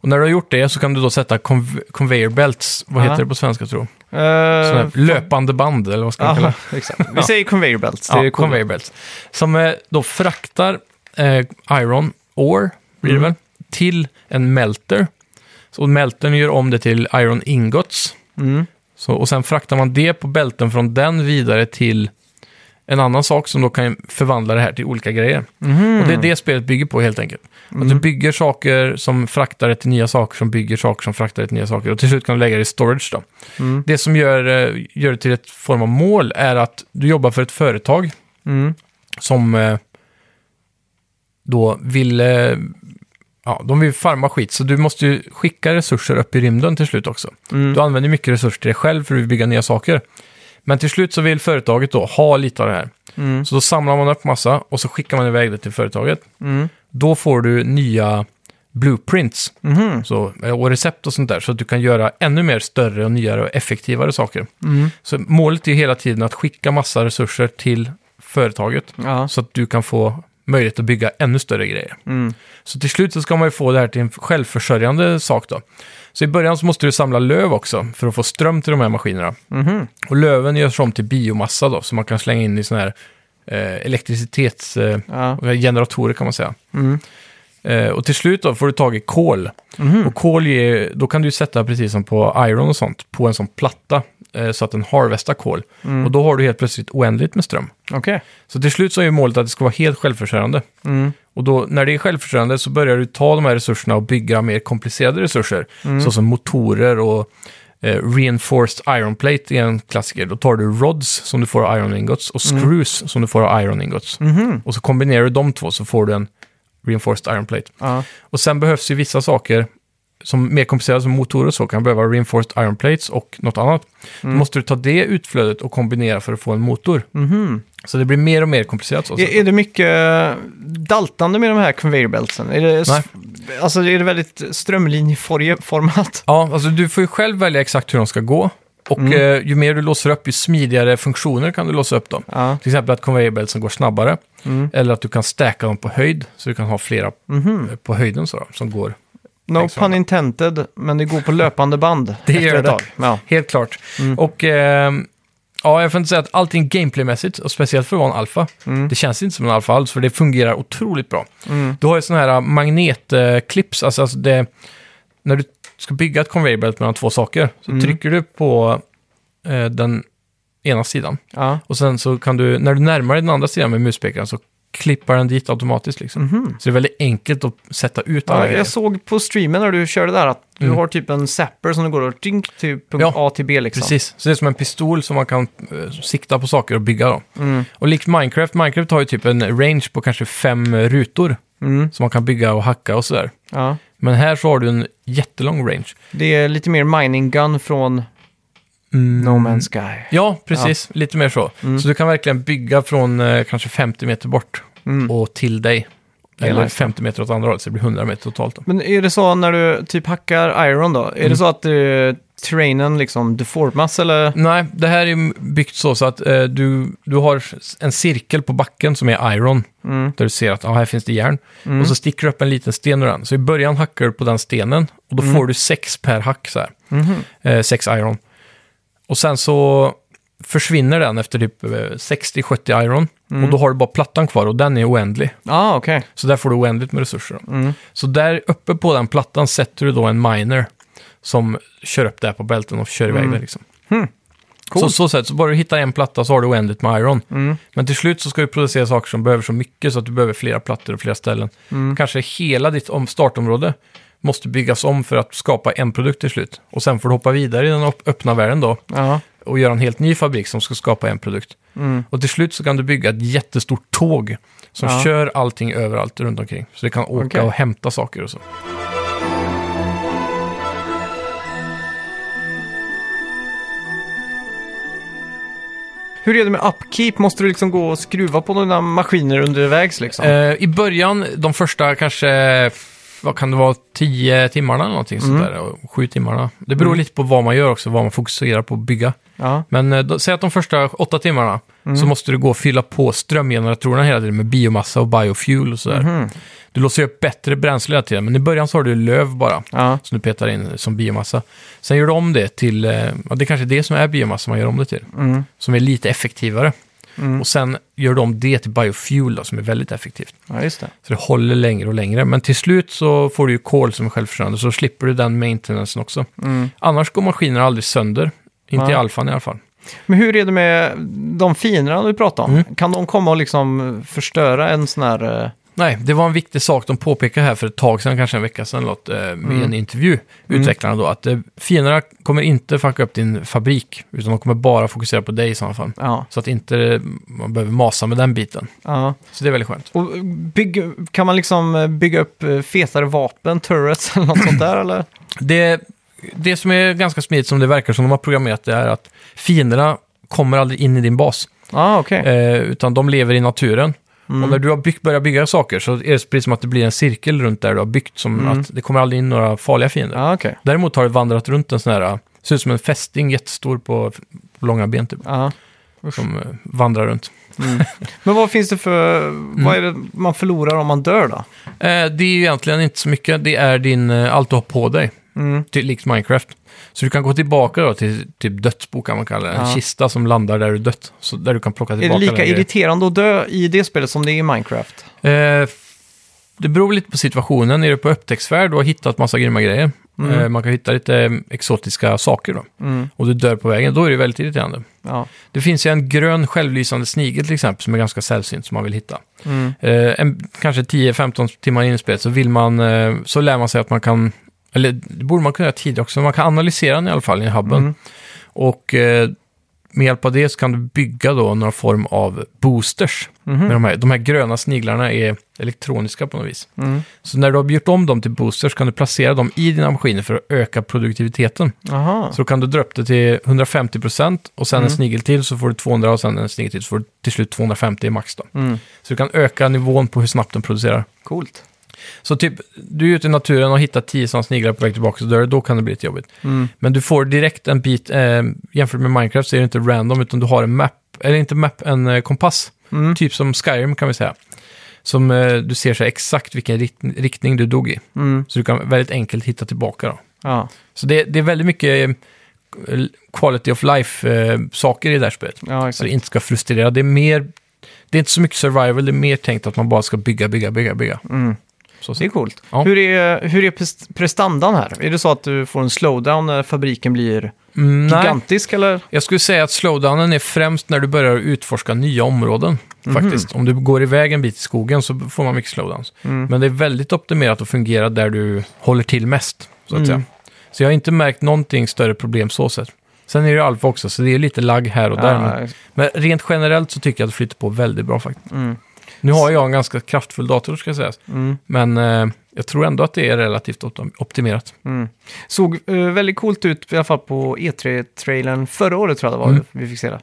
Och när du har gjort det så kan du då sätta conv- conveyor belts, vad Ja. heter det på svenska tror jag? Eh, Sådana här löpande band, eller vad ska man kalla det? exakt. Vi säger conveyor belts. Det Ja, conveyor belts. Som eh, då fraktar eh, iron ore, blir det väl, till en melter. Så meltern gör om det till iron ingots. Mm. Så, och sen fraktar man det på bälten från den vidare till en annan sak som då kan förvandla det här till olika grejer. Mhm. Och det är det spelet bygger på helt enkelt. Att du bygger saker som fraktar det till nya saker som bygger saker som fraktar det till nya saker. Och till slut kan du lägga det i storage då. Mm. Det som gör, eh, gör det till ett form av mål är att du jobbar för ett företag Mm. som eh, då vill, eh, ja, de vill farma skit. Så du måste ju skicka resurser upp i rymden till slut också. Mm. Du använder mycket resurser till dig själv för att bygga nya saker. Men till slut så vill företaget då ha lite av det här. Mm. Så då samlar man upp massa och så skickar man iväg det till företaget. Mm. Då får du nya blueprints Mhm. så, eh, och recept och sånt där. Så att du kan göra ännu mer större och nyare och effektivare saker. Mm. Så målet är ju hela tiden att skicka massa resurser till företaget. Ja. Så att du kan få möjlighet att bygga ännu större grejer. Mm. Så till slut så ska man ju få det här till en självförsörjande sak då. Så i början så måste du samla löv också för att få ström till de här maskinerna. Mhm. Och löven görs om till biomassa då, så man kan slänga in i sådana här eh, elektricitetsgeneratorer Ja. eh, generatorer kan man säga. Mm. Eh, och till slut då får du tag i kol. Mhm. Och kol ger, då kan du sätta, precis som på Iron och sånt, på en sån platta eh, så att den harvestar kol. Mm. Och då har du helt plötsligt oändligt med ström. Okej. Så till slut så är ju målet att det ska vara helt självförsörjande. Mm. Och då, när det är självförsörjande så börjar du ta de här resurserna och bygga mer komplicerade resurser. Mm. Såsom motorer och eh, reinforced iron plate är en klassiker. Då tar du rods som du får av iron ingots och Mm. screws som du får av iron ingots. Mhm. Och så kombinerar du de två så får du en reinforced iron plate. Ja. Och sen behövs ju vissa saker som mer komplicerade som motorer och så kan behöva reinforced iron plates och något annat. Då måste du ta det utflödet och kombinera för att få en motor. Mhm. Så det blir mer och mer komplicerat. Så. Är, är det mycket daltande med de här conveyor beltsen? Är det, Nej. alltså är det väldigt strömlinjeformat. Ja, alltså du får ju själv välja exakt hur de ska gå. Och Mm. eh, ju mer du låser upp, ju smidigare funktioner kan du låsa upp dem. Ja. Till exempel att conveyor belt som går snabbare. Mm. Eller att du kan stacka dem på höjd, så du kan ha flera Mhm. eh, på höjden så som går. No Exakt. pun intended, men det går på löpande band Det efter gör ett det. tag. Ja. Helt klart. Mm. Och ehm, ja, jag får inte säga att allting gameplaymässigt, och speciellt för att vara en alfa, Mm. det känns inte som en alfa alls, för det fungerar otroligt bra. Mm. Du har ju sådana här magnetclips, alltså, alltså det, när du ska bygga ett conveyor belt mellan två saker, så Mm. trycker du på eh, den ena sidan. Ja. Och sen så kan du, när du närmar dig den andra sidan med muspekaren så klippar den dit automatiskt liksom. Mhm. Så det är väldigt enkelt att sätta ut alla Ja, grejer. jag såg på streamen när du körde där att du Mm. har typ en zapper som du går och tink till punkt Ja, A till B liksom. Precis, så det är som en pistol som man kan eh, sikta på saker och bygga då. Mm. Och likt Minecraft, Minecraft har ju typ en range på kanske fem eh, rutor Mm. som man kan bygga och hacka och sådär. Ja. Men här så har du en jättelång range. Det är lite mer mining gun från No Man's Sky. Ja, precis. Lite mer så. Mm. Så du kan verkligen bygga från eh, kanske 50 meter bort Mm. och till dig. Eller nice. 50 meter åt andra hållet, så det blir 100 meter totalt. Då. Men är det så när du typ hackar iron då? Är Mm. det så att uh, terrainen liksom deformas eller? Nej, det här är byggt så, så att eh, du, du har en cirkel på backen som är iron. Mm. Där du ser att ah, här finns det järn. Mm. Och så sticker du upp en liten sten ur den. Så i början hackar du på den stenen och då Mm. får du sex per hack så här. Mhm. Eh, sex iron. Och sen så försvinner den efter typ eh, 60-70 iron. Mm. Och då har du bara plattan kvar och den är oändlig. Ah, okej. Så där får du oändligt med resurser. Mm. Så där uppe på den plattan sätter du då en miner som kör upp där på bälten och kör iväg Mm. det liksom. Hmm. Så, Coolt. så sätt, så bara du hittar en platta så har du oändligt med iron. Mm. Men till slut så ska du producera saker som behöver så mycket så att du behöver flera plattor och flera ställen. Mm. Kanske hela ditt om- startområde måste byggas om för att skapa en produkt till slut. Och sen får du hoppa vidare i den öpp- öppna världen då Ja. och göra en helt ny fabrik som ska skapa en produkt. Mm. Och till slut så kan du bygga ett jättestort tåg som Ja. kör allting överallt runt omkring. Så det kan åka Okej. och hämta saker och så. Hur är det med upkeep? Måste du liksom gå och skruva på dina maskiner undervägs liksom? Eh, I början, de första kanske, vad kan det vara, tio timmarna eller någonting Mm. sånt där, och sju timmarna. Det beror Mm. lite på vad man gör också, vad man fokuserar på att bygga. Ja. Men eh, då, säg att de första åtta timmarna Mm. så måste du gå och fylla på strömgeneratorerna hela tiden med biomassa och biofuel och sådär. Mhm. Du låser upp bättre bränsle hela tiden, men i början så har du löv bara. Ja. som du petar in som biomassa. Sen gör du om det till, eh, ja, det är kanske är det som är biomassa man gör om det till, Mm. som är lite effektivare. Mm. Och sen gör om det till biofuel då, som är väldigt effektivt. ja, just det. Så det håller längre och längre. Men till slut så får du ju kol som är självförsörjande, så slipper du den maintenancen också. Mm. Annars går maskiner aldrig sönder. Inte Nej. i alfan i alla fall. Men hur är det med de finerna du pratade om? Mm. Kan de komma och liksom förstöra en sån här... eh, Nej, det var en viktig sak de påpekade här för ett tag sedan, kanske en vecka sedan, låt, eh, med Mm. en intervju, utvecklarna då, att eh, fienderna kommer inte fucka upp din fabrik, utan de kommer bara fokusera på dig i sådana fall. Ja. Så att inte man behöver masa med den biten. ja. Så det är väldigt skönt. Och bygg, kan man liksom eh, bygga upp eh, fetare vapen, turrets eller något sånt där eller? Det, det som är ganska smidigt som det verkar som de har programmerat det är att fienderna kommer aldrig in i din bas. Ja, ah, okej. Eh, utan de lever i naturen. Mm. Och när du har byggt, börjat bygga saker så är det precis som att det blir en cirkel runt där du har byggt. Som Mm. att det kommer aldrig in några farliga fiender. Ja, okej. Däremot har det vandrat runt en sån här, ser ut som en fästing jättestor på, på långa ben typ. Ja. Som eh, vandrar runt. Mm. Men vad finns det för... Vad är det man förlorar om man dör då? Eh, det är ju egentligen inte så mycket, det är din, eh, allt du har på dig. Mm. till, likt Minecraft. Så du kan gå tillbaka då till typ dödsbo kan man kalla det. En Ja. kista som landar där du dött. Så där du kan plocka Är det tillbaka lika irriterande att dö i det spelet som det är i Minecraft? Eh, det beror lite på situationen. Är du på upptäcktsfärd och har hittat massa grymma grejer. Mm. Eh, man kan hitta lite eh, exotiska saker då. Mm. Och du dör på vägen, då är det väldigt irriterande. Ja. Det finns ju en grön självlysande snigel till exempel som är ganska sällsynt som man vill hitta. Mm. Eh, en, kanske 10-15 timmar in i spelet så, vill man, eh, så lär man sig att man kan, eller det borde man kunna göra tidigare också, man kan analysera den i alla fall i hubben. Mm. Och eh, med hjälp av det så kan du bygga då någon form av boosters. Mhm. Med de, här, de här gröna sniglarna är elektroniska på något vis. Mm. Så när du har gjort om dem till boosters kan du placera dem i dina maskiner för att öka produktiviteten. Aha. Så då kan du dra upp det till 150% och sen en Mm. snigel till så får du 200 och sen en snigel till så får du till slut 250 i max då. Mm. Så du kan öka nivån på hur snabbt den producerar. Coolt. Så typ, du är ute i naturen och hittar tio sådana sniglar på väg tillbaka så dör du, då kan det bli lite jobbigt. Mm. Men du får direkt en bit, eh, jämfört med Minecraft så är det inte random, utan du har en map, eller inte map, en eh, kompass. Mm. Typ som Skyrim kan vi säga. Som eh, du ser så exakt vilken rikt riktning du dog i. Mm. Så du kan väldigt enkelt hitta tillbaka då. Ja. Så det, det är väldigt mycket eh, quality of life-saker i det här spelet. ja, Så det inte ska frustrera. Det är mer... Det är inte så mycket survival, det är mer tänkt att man bara ska bygga, bygga, bygga, bygga. Mm. Så, Det är coolt. Ja. Hur, är, hur är pres- prestandan här? Är det så att du får en slowdown när fabriken blir Mm, nej, gigantisk eller? jag skulle säga att slowdownen är främst när du börjar utforska nya områden. Mhm. Faktiskt. Om du går iväg en bit i skogen så får man mycket slowdowns. Mm. Men det är väldigt optimerat att fungera där du håller till mest. Så att Mm. säga. Så jag har inte märkt någonting större problem så sett. Sen är det ju alfa också, så det är lite lagg här och där. Men, Ja, men rent generellt så tycker jag att det flyter på väldigt bra faktiskt. mm. Nu har jag en ganska kraftfull dator ska sägas. Mm. Men eh, jag tror ändå att det är relativt optim- optimerat. Mm. Såg eh, väldigt coolt ut i alla fall på E3-trailern förra året tror jag det var Mm. vi fick se det.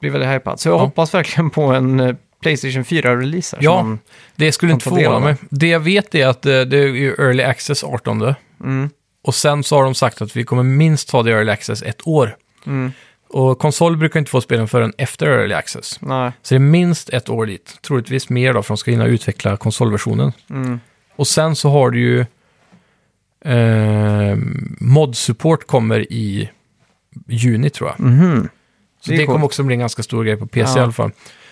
Blev väldigt hypad. Så jag Ja. hoppas verkligen på en eh, Playstation 4-release. här, Ja. Det skulle inte ta förvåna mig. Det jag vet är att eh, det är ju Early Access 18. Mm. Och sen så har de sagt att vi kommer minst ha det i Early Access ett år. Mm. Och konsol brukar inte få spelen förrän efter Early Access. Nej. Så det är minst ett år dit. Troligtvis mer då, för de ska hinna utveckla konsolversionen. Mm. Och sen så har du ju... Eh, mod-support kommer i juni tror jag. Mhm. Så Det det, kommer också bli en ganska stor grej på PC Ja. i alla fall.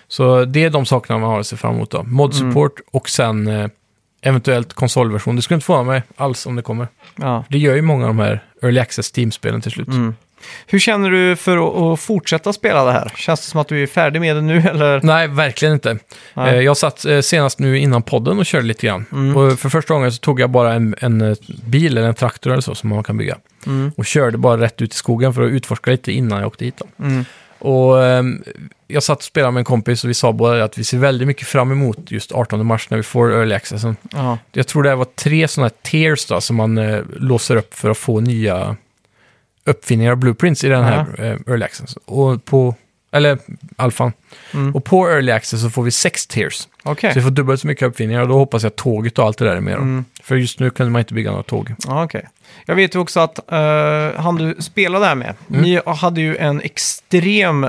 Så det är de sakerna man har att se fram emot då. Mod-support Mm. och sen eh, eventuellt konsolversion. Det skulle inte förvåna mig alls om det kommer. Ja. Det gör ju många av de här Early Access Steam-spelen till slut. Mm. Hur känner du för att, fortsätta spela det här? Känns det som att du är färdig med det nu eller? Nej, verkligen inte. Nej. Eh, Jag satt eh, senast nu innan podden och körde lite grann. Mm. Och för första gången så tog jag bara en, en eh, bil eller en traktor eller så som man kan bygga. Mm. Och körde bara rätt ut i skogen för att utforska lite innan jag åkte hit. Mm. Och ehm, jag satt och spelade med en kompis och vi sa båda att vi ser väldigt mycket fram emot just 18 mars när vi får early accessen. Ja. Jag tror det var tre sådana här tiers då, som man låser upp för att få nya uppfinningar och blueprints i den här eh, early access. Och på, eller alfan. Mm. Och på early access så får vi sex tiers. Okej. Så vi får dubbelt så mycket uppfinningar och då hoppas jag att tåget och allt det där är med. Mm. För just nu kunde man inte bygga några tåg. Ja, okej. Jag vet ju också att uh, han du spelade här med, Mm. ni hade ju en extrem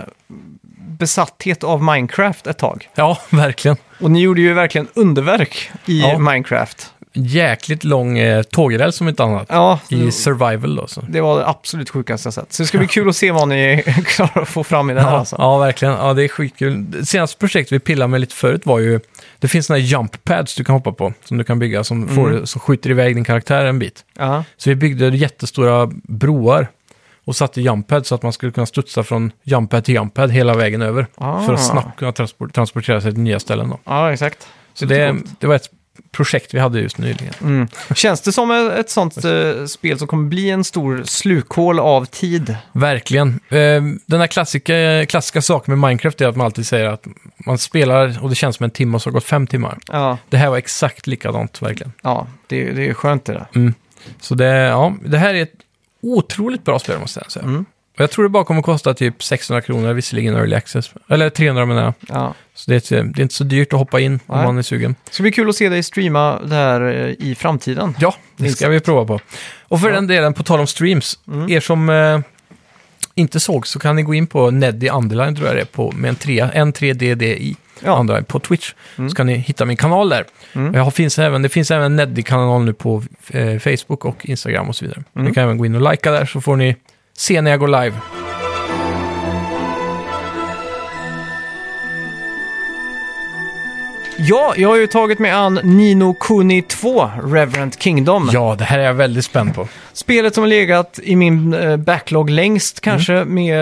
besatthet av Minecraft ett tag. Ja, verkligen. Och ni gjorde ju verkligen underverk i Ja. Minecraft. Jäkligt lång eh, tågräls som inte annat. Ja, I survival då. Så. det var det absolut sjukaste jag sett. Så det ska bli kul att se vad ni klarar att få fram i det här Ja, alltså. ja, verkligen. Ja, det är skitkul. Det senaste projektet vi pillade med lite förut var ju... Det finns såna här jump pads du kan hoppa på, som du kan bygga, som, Mm. får, som skjuter iväg din karaktär en bit. Ja. Så vi byggde jättestora broar och satte jump pads så att man skulle kunna studsa från jump pad till jump pad hela vägen över. Ah. För att snabbt kunna transport, transportera sig till nya ställen. Då. ja, exakt. Så Det det var ett projekt vi hade just nyligen. Mm. Känns det som ett sånt eh, spel som kommer bli en stor slukhål av tid? Verkligen. Eh, Den här klassiska, klassiska saken med Minecraft är att man alltid säger att man spelar och det känns som en timme och så har det gått fem timmar. Ja, Det här var exakt likadant verkligen. ja det, det är skönt det där. Så det, ja, det här är ett otroligt bra spel måste jag säga. Mm. Och jag tror det bara kommer att kosta typ 600 kronor, visserligen early access. Eller 300 menar jag. Ja. Så det är, det är inte så dyrt att hoppa in om Nej. man är sugen. Det ska bli kul att se dig streama det här eh, i framtiden. Ja, det ska vi prova på. Och för Ja. den delen, på tal om streams, Mm. er som eh, inte såg så kan ni gå in på Neddy Underline tror jag det är, på, med en 3, en 3DDI. Ja. Underline på Twitch. Mm. Så kan ni hitta min kanal där. Mm. Jag har, finns även, det finns även en Neddy-kanal nu på eh, Facebook och Instagram och så vidare. Mm. Ni kan även gå in och likea där så får ni se när jag går live. Ja, jag har ju tagit mig an Nino Kuni 2, Reverend Kingdom. Ja, det här är jag väldigt spänd på. Spelet som har legat i min eh, backlog längst kanske, Mm. med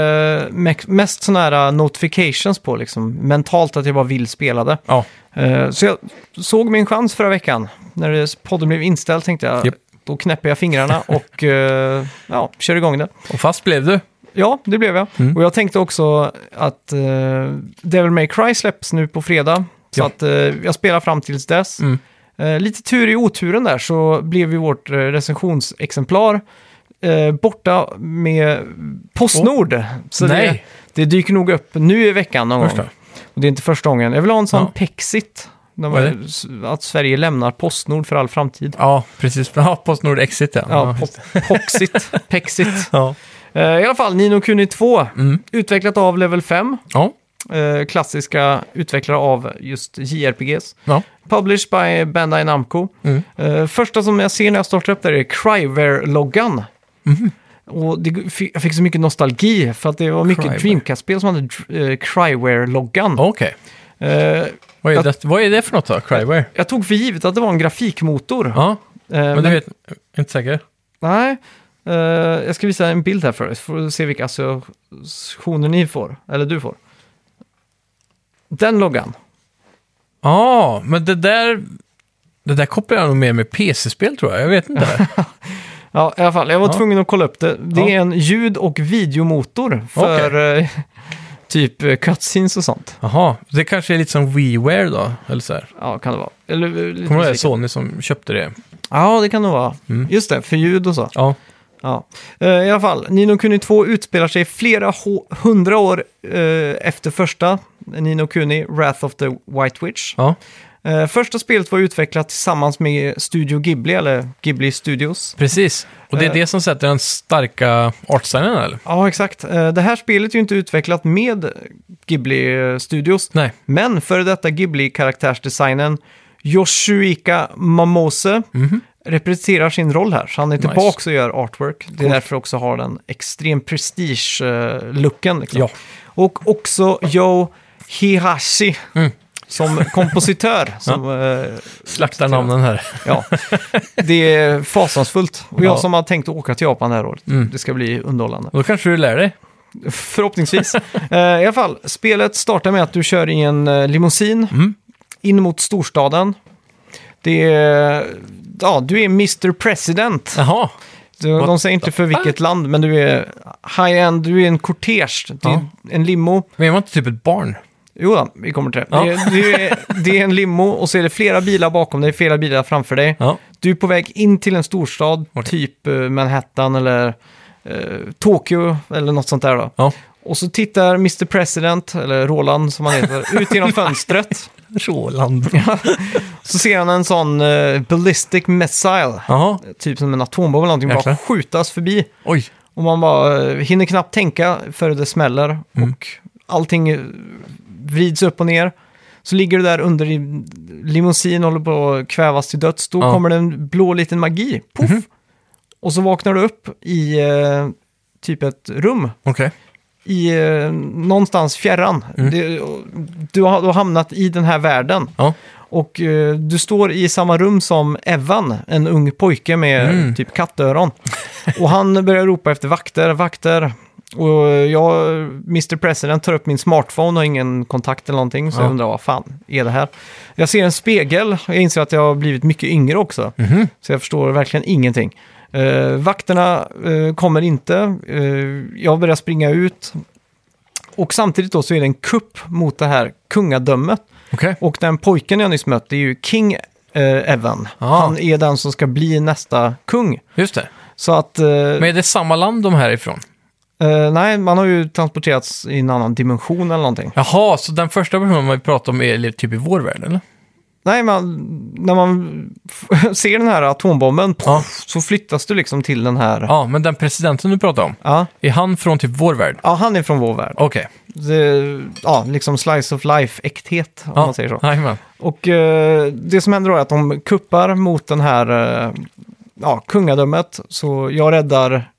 me- mest sådana här notifications på, liksom mentalt att jag bara vill spela det. Ja, Eh, så jag såg min chans förra veckan. När det, podden blev inställd tänkte jag, Japp. Då knäpper jag fingrarna och eh, ja, kör igång det. och fast blev du. Ja, det blev jag. Mm. Och jag tänkte också att uh, Devil May Cry släpps nu på fredag. Så Ja. att eh, jag spelar fram tills dess. Mm. Eh, lite tur i oturen där så blev ju vårt uh, recensionsexemplar eh, borta med Postnord. Så det, det dyker nog upp nu i veckan någon första. gång. Och det är inte första gången. Jag vill ha en sån Ja. Pexit De, att Sverige lämnar Postnord för all framtid. Ja, precis. Ja, Postnord Exit ja. Ja, po- Poxit. Pexit. ja. Eh, I alla fall, Nino Kuni 2. Mm. Utvecklat av Level 5. ja. Eh, klassiska utvecklare av just JRPGs. ja. Published by Bandai Namco. Mm. Eh, första som jag ser när jag startar upp där är Cryware-loggan. Mhm. Och det, jag fick så mycket nostalgi för att det var mycket. Dreamcast-spel som hade uh, Cryware-loggan. Okej. Eh, Vad, är Jag- det- vad är det för något då? Cryware? jag tog för givet att det var en grafikmotor. Ja, Eh, men du vet, jag är inte säker. Nej, Eh, jag ska visa en bild här för dig, så får du se vilka associationer ni får, eller du får. Den loggan. Ja, men det där... Det där kopplar jag nog mer med PC-spel tror jag. Jag vet inte. Ja, i alla fall, jag var Ja. tvungen att kolla upp det. Det Ja. är en ljud och videomotor för eh, typ eh, cutscenes och sånt. Jaha, det kanske är lite som WiiWare då? Eller så här. Ja, kan det vara. Eller, eh, lite Kommer du ihåg. Sony som köpte det? Ja, det kan det vara. Mm. Just det, för ljud och så. Ja. Ja. Eh, I alla fall, Nino Kuni 2 utspelar sig flera hundra år eh, efter första Nino Kuni, Wrath of the White Witch. Ja, första spelet var utvecklat tillsammans med Studio Ghibli, eller Ghibli Studios. precis. Och det är Eh. det som sätter den starka artstylen eller? Ja, exakt. Eh, det här spelet är ju inte utvecklat med Ghibli eh, Studios, Nej. men före detta Ghibli-karaktärsdesignen Yoshuika Mamose Mhm. representerar sin roll här. Så han är Nice. tillbaka och gör artwork. Det är Coolt. därför också har den extrem prestige-looken. Liksom. Ja. Och också Joe Hihashi Mm. Som kompositör. Som, eh, Slaktar namnen här. ja, det är fasansfullt. Och jag Ja. som har tänkt åka till Japan det här året. Mm. Det ska bli underhållande. Då kanske du lär dig. Förhoppningsvis. Eh, I alla fall, spelet startar med att du kör i en eh, limousin Mm. in mot storstaden. Det är, ja, du är Mr President. Jaha. What de säger inte för vilket land, men du är high-end, du är en kortege, Ja. en limo. Men är man inte typ ett barn? Jo, då, vi kommer till det. Ja. Det, är, det, är, det är en limo och så är det flera bilar bakom dig, flera bilar framför dig. Ja. Du är på väg in till en storstad, Okej. typ eh, Manhattan eller eh, Tokyo eller något sånt där då. Ja. Och så tittar Mr President, eller Roland som han heter, ut genom fönstret. Roland. Så ser han en sån eh, ballistic missile, Jaha. typ som en atombomb eller någonting, bara Jäklar. skjutas förbi. Oj. Och man bara eh, hinner knappt tänka före det smäller Mm. och allting eh, vrids upp och ner. Så ligger du där under i limousin och håller på att kvävas till döds. Då Ja. kommer det en blå liten magi. Puff! Mhm. Och så vaknar du upp i eh, typ ett rum. Okej. I eh, någonstans fjärran. Mm. Det, du, har, du har hamnat i den här världen. Ja. Och eh, du står i samma rum som Evan, en ung pojke med Mm. typ kattöron. och han börjar ropa efter vakter, vakter. Och jag, Mr President, tar upp min smartphone och har ingen kontakt eller någonting. Så Ja. jag undrar vad fan är det här? Jag ser en spegel jag inser att jag har blivit mycket yngre också. Mhm. Så jag förstår verkligen ingenting. Eh, vakterna eh, kommer inte. Eh, jag börjar springa ut. Och samtidigt då så är det en kupp mot det här kungadömet. Okej. Och den pojken jag nyss mött, det är ju King eh, Evan. Ah. Han är den som ska bli nästa kung. Just det. Så att, eh, Men är det samma land de här är ifrån? Eh, nej, man har ju transporterats i en annan dimension eller någonting. Jaha, så den första personen vi pratar om är typ i vår värld, eller? Nej, man, när man ser den här atombomben Ja. så flyttas du liksom till den här... Ja. Ja, men den presidenten du pratar om, Ja, är han från typ vår värld? han är från vår värld. Okej. Det, ja, liksom slice of life-äkthet, om Ja, man säger så. Jajamän. Och eh, det som händer då är att de kuppar mot den här eh, ja, kungadömet. Så jag räddar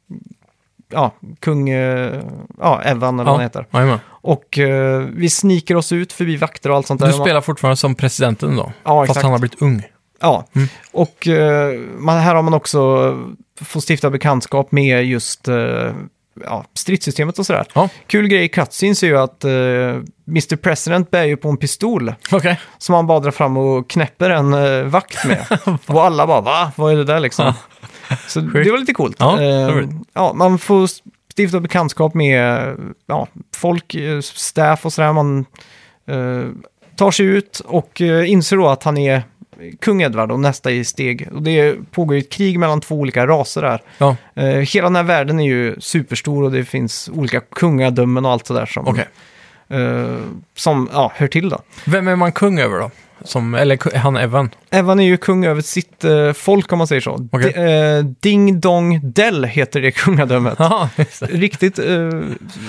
ja, kung eh, ja, Evan eller vad han heter. Jajamän. Och eh, vi sniker oss ut förbi vakter och allt sånt där. Du spelar fortfarande som presidenten då? Ja, Fast exakt. han har blivit ung? Ja, Mm. och eh, man, här har man också fått stifta bekantskap med just eh, ja, stridssystemet och sådär. Ja. Kul grej i cutscenes är ju att eh, Mr President bär ju på en pistol. Okej. Som han bara drar fram och knäpper en eh, vakt med. och alla bara, va? Vad är det där liksom? Så det var lite coolt. Ja, Eh, roligt. ja, man får stifta bekantskap med ja, folk, eh, staff och sådär. Man eh, tar sig ut och eh, inser då att han är kung Edvard och nästa i steg. Och det pågår ju ett krig mellan två olika raser där. Ja, hela den här världen är ju superstor och det finns olika kungadömen och allt sådär som okej. Eh, som ja, hör till då. Vem är man kung över då? Som, eller han Evan? Evan är ju kung över sitt eh, folk om man säger så. Okej. D- eh, Ding Dong Dell heter det kungadömet. Det. Riktigt eh,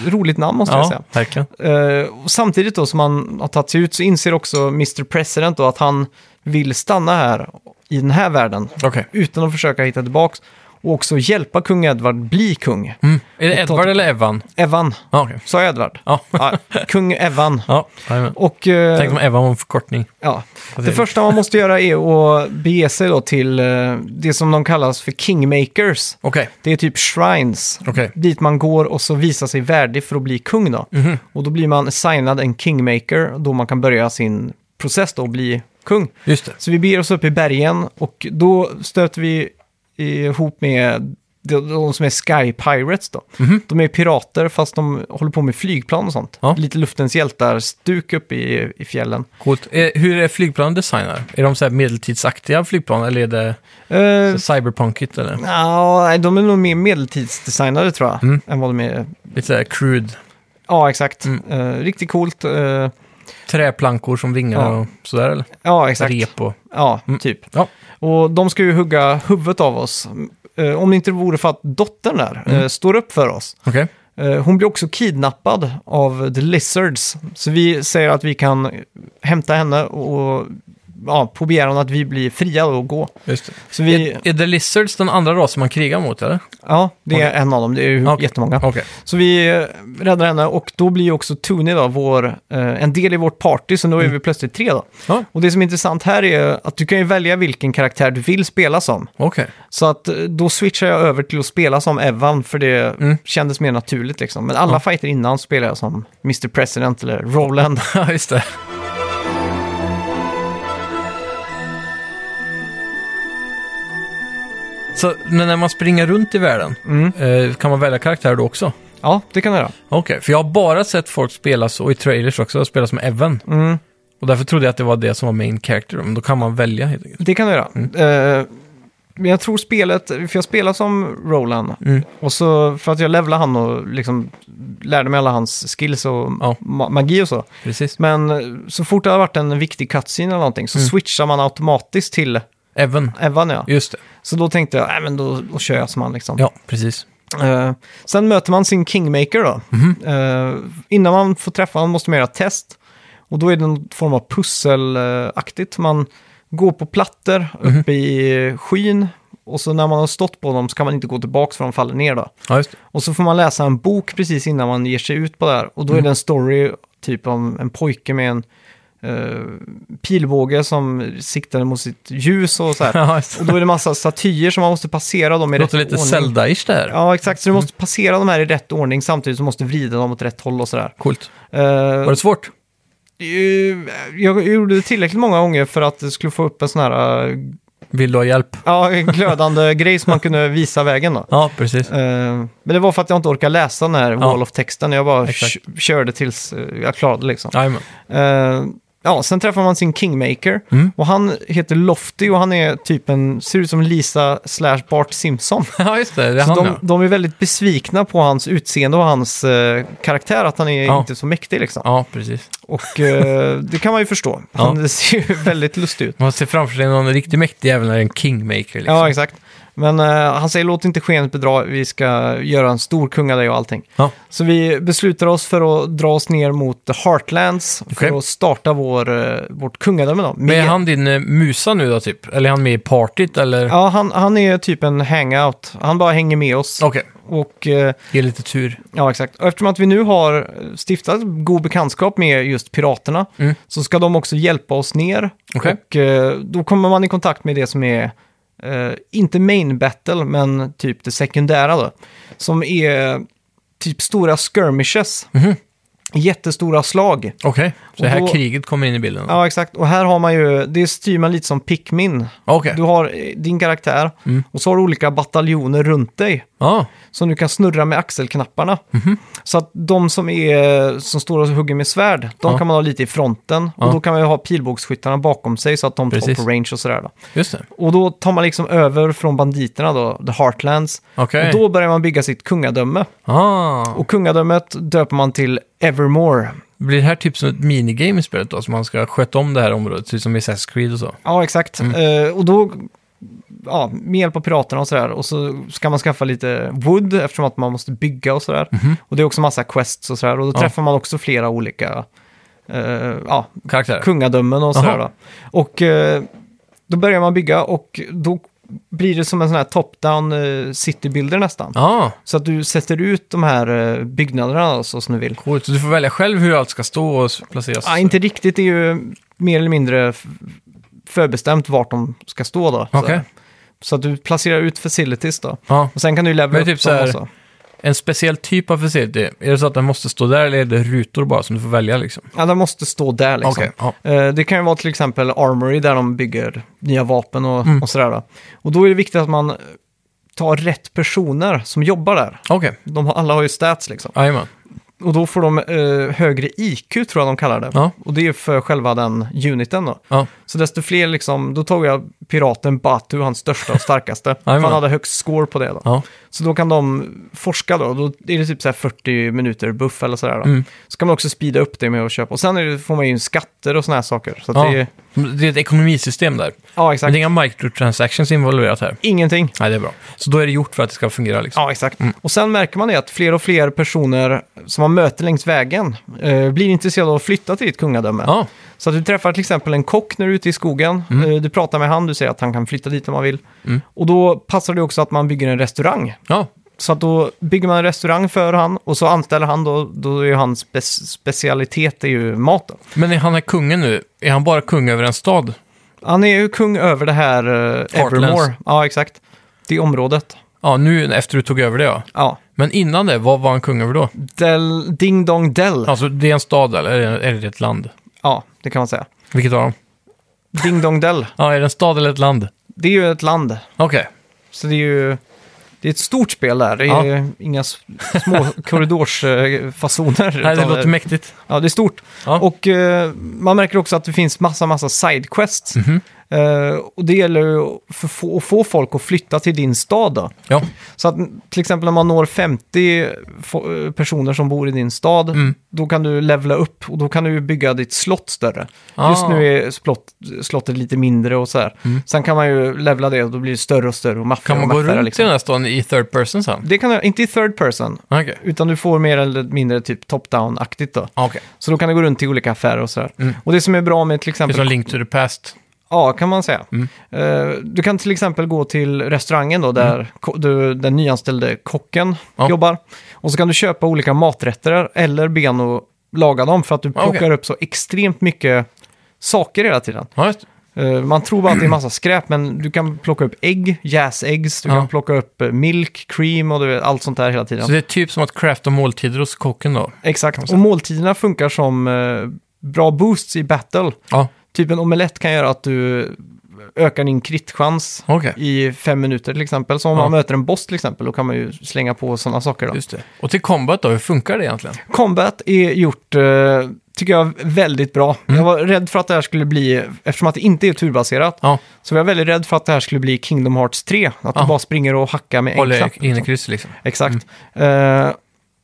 roligt namn måste jag Ja, säga. verkligen. Eh, och samtidigt då som han har tagit sig ut så inser också Mr. President då att han vill stanna här i den här världen Okej. utan att försöka hitta tillbaks och också hjälpa kung Edward bli kung. Mm. Är det Edward eller Evan? Evan, Ja, okej. sa jag Edward? Ja. Ja, kung Evan. Ja, jajamän. Och eh, Tänk om Evan var en förkortning. ja, det säger första man måste göra är att bege sig då till eh, det som de kallas för kingmakers. Okej, Det är typ shrines. okej. Dit man går och så visar sig värdig för att bli kung då. Mhm. Och då blir man signad en kingmaker då man kan börja sin process då och bli kung. Just det. Så vi beger oss upp i bergen och då stöter vi ihop med de, de som är Sky Pirates då. Mhm. De är pirater fast de håller på med flygplan och sånt. Ja. Lite luftens hjältar-stuk uppe i, i fjällen. Coolt. Eh, hur är flygplan designade? Är de så här medeltidsaktiga flygplan eller är det så cyberpunkigt eller? nej, de är nog mer medeltidsdesignade tror jag, Mm. än vad de är. Lite så här crude Ja, exakt. Mm. Eh, riktigt coolt. Eh, träplankor som vingar Ja. och sådär eller? ja, exakt. Rep och... Ja, Mm. typ. Ja. Och de ska ju hugga huvudet av oss. Eh, om det inte vore för att dottern där Mm. eh, står upp för oss. Okej. Eh, hon blir också kidnappad av The Lizards. Så vi säger att vi kan hämta henne och ja, på begäran att vi blir fria och gå. Just det. Så vi, Är, är The Lizards den andra rasen man krigar mot eller? ja, det är en av dem. Det är ju Okej. jättemånga. Okej. Så vi eh, räddar henne och då blir ju också Tony då, vår, eh, en del i vårt party, så nu är vi plötsligt tre då. Ja, Och det som är intressant här är att du kan ju välja vilken karaktär du vill spela som. okej. Så att eh, då switchar jag över till att spela som Evan, för det Mm. kändes mer naturligt liksom. Men alla Ja. fighter innan spelar jag som Mr. President eller Roland. Ja, just det. Så, men när man springer runt i världen, Mm. eh, kan man välja karaktär då också? Ja, det kan jag göra. Okej, för jag har bara sett folk spela så, och i trailers också, spela som Evan. Mm. Och därför trodde jag att det var det som var main character, men då kan man välja helt enkelt. Det kan jag göra. Mm. Eh, men jag tror spelet, för jag spelar som Roland. Mm. Och så för att jag levlade han och liksom lärde mig alla hans skills och Ja. ma- magi och så. Precis. Men eh, så fort det har varit en viktig cutscene eller någonting så Mm. switchar man automatiskt till Evan, Evan ja. just det. Så då tänkte jag, nej men då, då kör jag som han liksom. Ja, precis. Eh, sen möter man sin Kingmaker då. Mhm. Eh, innan man får träffa honom måste man göra test. Och då är det en form av pusselaktigt. Man går på plattor Mhm. uppe i skyn. Och så när man har stått på dem så kan man inte gå tillbaka för de faller ner då. Ja, just det. Och så får man läsa en bok precis innan man ger sig ut på det här. Och då är Mm. det en story typ om en pojke med en eh, pilbåge som siktade mot sitt ljus och så här. Ja, Och då är det massa statyer som man måste passera dem i Det låter rätt lite ordning. Zelda-ish där. Ja, exakt. Så du måste passera de här i rätt ordning samtidigt som du måste vrida dem åt rätt håll och sådär. Coolt. Uh, Var det svårt? jag gjorde det tillräckligt många gånger för att det skulle få upp en sån här eh, Vill du ha hjälp? ja, glödande grej som man kunde visa vägen då. Ja, precis. Eh, men det var för att jag inte orkade läsa den här wall of texten. Jag bara körde tills eh, jag klarade liksom. Jajamän. Ja, sen träffar man sin Kingmaker. Mm. Och han heter Lofty och han är typ en, ser ut som Lisa slash Bart Simpson. Ja, just det. Det är Så han de, ja. de är väldigt besvikna på hans utseende och hans eh, karaktär, att han är Ja. inte så mäktig liksom. Ja, precis. Och eh, det kan man ju förstå. Han ser ju väldigt lustig ut. Man ser framför sig någon riktigt mäktig jävel när det är en kingmaker liksom. Ja, exakt. Men eh, han säger låt inte skenet bedra, vi ska göra en stor kung av dig och allting. Ja. Så vi beslutar oss för att dra oss ner mot The Heartlands Okej. för att starta vår, eh, vårt kungadöme då. Men är Med- han din eh, musa nu då typ? Eller är han med i partyt eller? Ja, han, han är typ en hangout. Han bara hänger med oss. Okej, Och eh, ge lite tur. Ja, exakt. Och eftersom att vi nu har stiftat god bekantskap med just piraterna Mm. så ska de också hjälpa oss ner. Okej. Och eh, då kommer man i kontakt med det som är, eh, inte main battle, men typ det sekundära då. Som är typ stora skirmishes. Mhm. Jättestora slag. Okej, så det här då- kriget kommer in i bilden? Ja, exakt. Och här har man ju, det styr man lite som Pikmin. Okej. Du har eh, din karaktär Mm. och så har du olika bataljoner runt dig Ja, som du kan snurra med axelknapparna. Mhm. Så att de som, är, som står och hugger med svärd, de Ja. kan man ha lite i fronten. Ja. Och då kan man ju ha pilbågsskyttarna bakom sig så att de Precis. tar på range och sådär. Då. just det. Och då tar man liksom över från banditerna då, the Heartlands. Okej. Och då börjar man bygga sitt kungadöme. Ah, Och kungadömet döper man till Evermore. Blir det här typ som ett minigame i spelet då? Så man ska sköta om det här området, typ som i Assassin's Creed och så? Ja, exakt. Mm. Eh, och då, ja, med hjälp av piraterna och sådär. Och så ska man skaffa lite wood eftersom att man måste bygga och sådär. Och det är också massa quests och sådär. Och då. Ja. träffar man också flera olika eh, ja, Karaktärer? kungadömen och sådär. Jaha. Då. Och eh, då börjar man bygga och då blir det som en sån här top-down eh, citybuilder nästan. Ja, Så att du sätter ut de här eh, byggnaderna så som du vill. coolt. Så du får välja själv hur allt ska stå och placeras? Ja, inte riktigt, det är ju mer eller mindre förbestämt vart de ska stå då. Så- Okej. Så att du placerar ut facilities då. Ja. Och sen kan du levela Men upp typ så dem här- också. En speciell typ av facility, är det så att den måste stå där eller är det rutor bara som du får välja liksom? Ja, de måste stå där liksom. Okej, ja. Eh, Det kan ju vara till exempel Armory där de bygger nya vapen och, Mm. och sådär. Då. Och då är det viktigt att man tar rätt personer som jobbar där. Okej, De har, alla har ju stats liksom. jajamän. Och då får de eh, högre IQ tror jag de kallar det. Ja. Och det är för själva den uniten då. Ja. Så desto fler liksom, då tog jag piraten Batu, hans största och starkaste. för han hade högst score på det då. Ja. Så då kan de forska då, då är det typ så här 40 minuter buff eller sådär då. Mm. Så kan man också speeda upp det med att köpa. Och sen det, får man ju skatter och sådana här saker. Så Ja. det är, Det är ett ekonomisystem där. ja Men exakt. det är inga microtransactions involverat här. Ingenting. Nej, det är bra. Så då är det gjort för att det ska fungera liksom. Ja, exakt. Och sen märker man det att fler och fler personer som man möter längs vägen eh, blir intresserade av att flytta till ditt kungadöme. Ja, Så att du träffar till exempel en kock när du är ute i skogen. Eh, du pratar med han, du säger att han kan flytta dit om man vill. Mm. Och då passar det också att man bygger en restaurang. ja. Så att då bygger man en restaurang för han och så anställer han då, då är ju hans spe- specialitet är ju mat då. Men är han är kungen nu, är han bara kung över en stad? Han är ju kung över det här uh, Evermore. Ja, exakt. Det området. Ja, nu efter du tog över det ja. Ja. Men innan det, vad var han kung över då? Del, Ding Dong Dell. Ja. Alltså, det är en stad eller är det- ett land? Det kan man säga. Vilket av dem? Ding Dong Dell. Ja, är det en stad eller ett land? Det är ju ett land. Okej. Så det är ju... Det är ett stort spel där. Det Ja. är inga s- små korridorsfasoner. Nej, det utan låter mäktigt. Ja, det är stort. Ja. Och eh, man märker också att det finns massa, massa sidequests. Eh, och det gäller ju för få, att få folk att flytta till din stad då. Ja, Så att till exempel när man når 50 fo- eh, personer som bor i din stad, Mm. då kan du levla upp och då kan du bygga ditt slott större. Ah. Just nu är slott, slottet lite mindre och så här. Sen kan man ju levla det och då blir det större och större och maffigare Mm. kan man gå runt liksom. i den här staden i third person sen? Det kan du, inte i third person, Okej. utan du får mer eller mindre typ top-down-aktigt då. Okej. Så då kan du gå runt till olika affärer och sådär. Mm. Och det som är bra med till Det är exempel... som Link to the Past. Ja, kan man säga. Mm. Eh, du kan till exempel gå till restaurangen då, där ko- du, den nyanställde kocken Ja. jobbar. Och så kan du köpa olika maträtter eller ben och laga dem för att du plockar Okej. upp så extremt mycket saker hela tiden. Ja. Eh, man tror bara att det är massa skräp, men du kan plocka upp ägg, jäsäggs, du Ja. kan plocka upp eh, milk, cream och du allt sånt där hela tiden. Så det är typ som att crafta måltider hos kocken då? Exakt, och måltiderna funkar som bra boosts i battle. Ja, Typ en omelett kan göra att du ökar din kritchans okej. i fem minuter till exempel. Så om Ja. man möter en boss till exempel, då kan man ju slänga på sådana saker. Då. Just det. Och till combat då, hur funkar det egentligen? Combat är gjort, eh, tycker jag, väldigt bra. Mm. Jag var rädd för att det här skulle bli, eftersom att det inte är turbaserat, Ja, så var jag väldigt rädd för att det här skulle bli Kingdom Hearts 3. Att Ja. du bara springer och hackar med en knapp. in i liksom. kryss liksom. Exakt. Eh,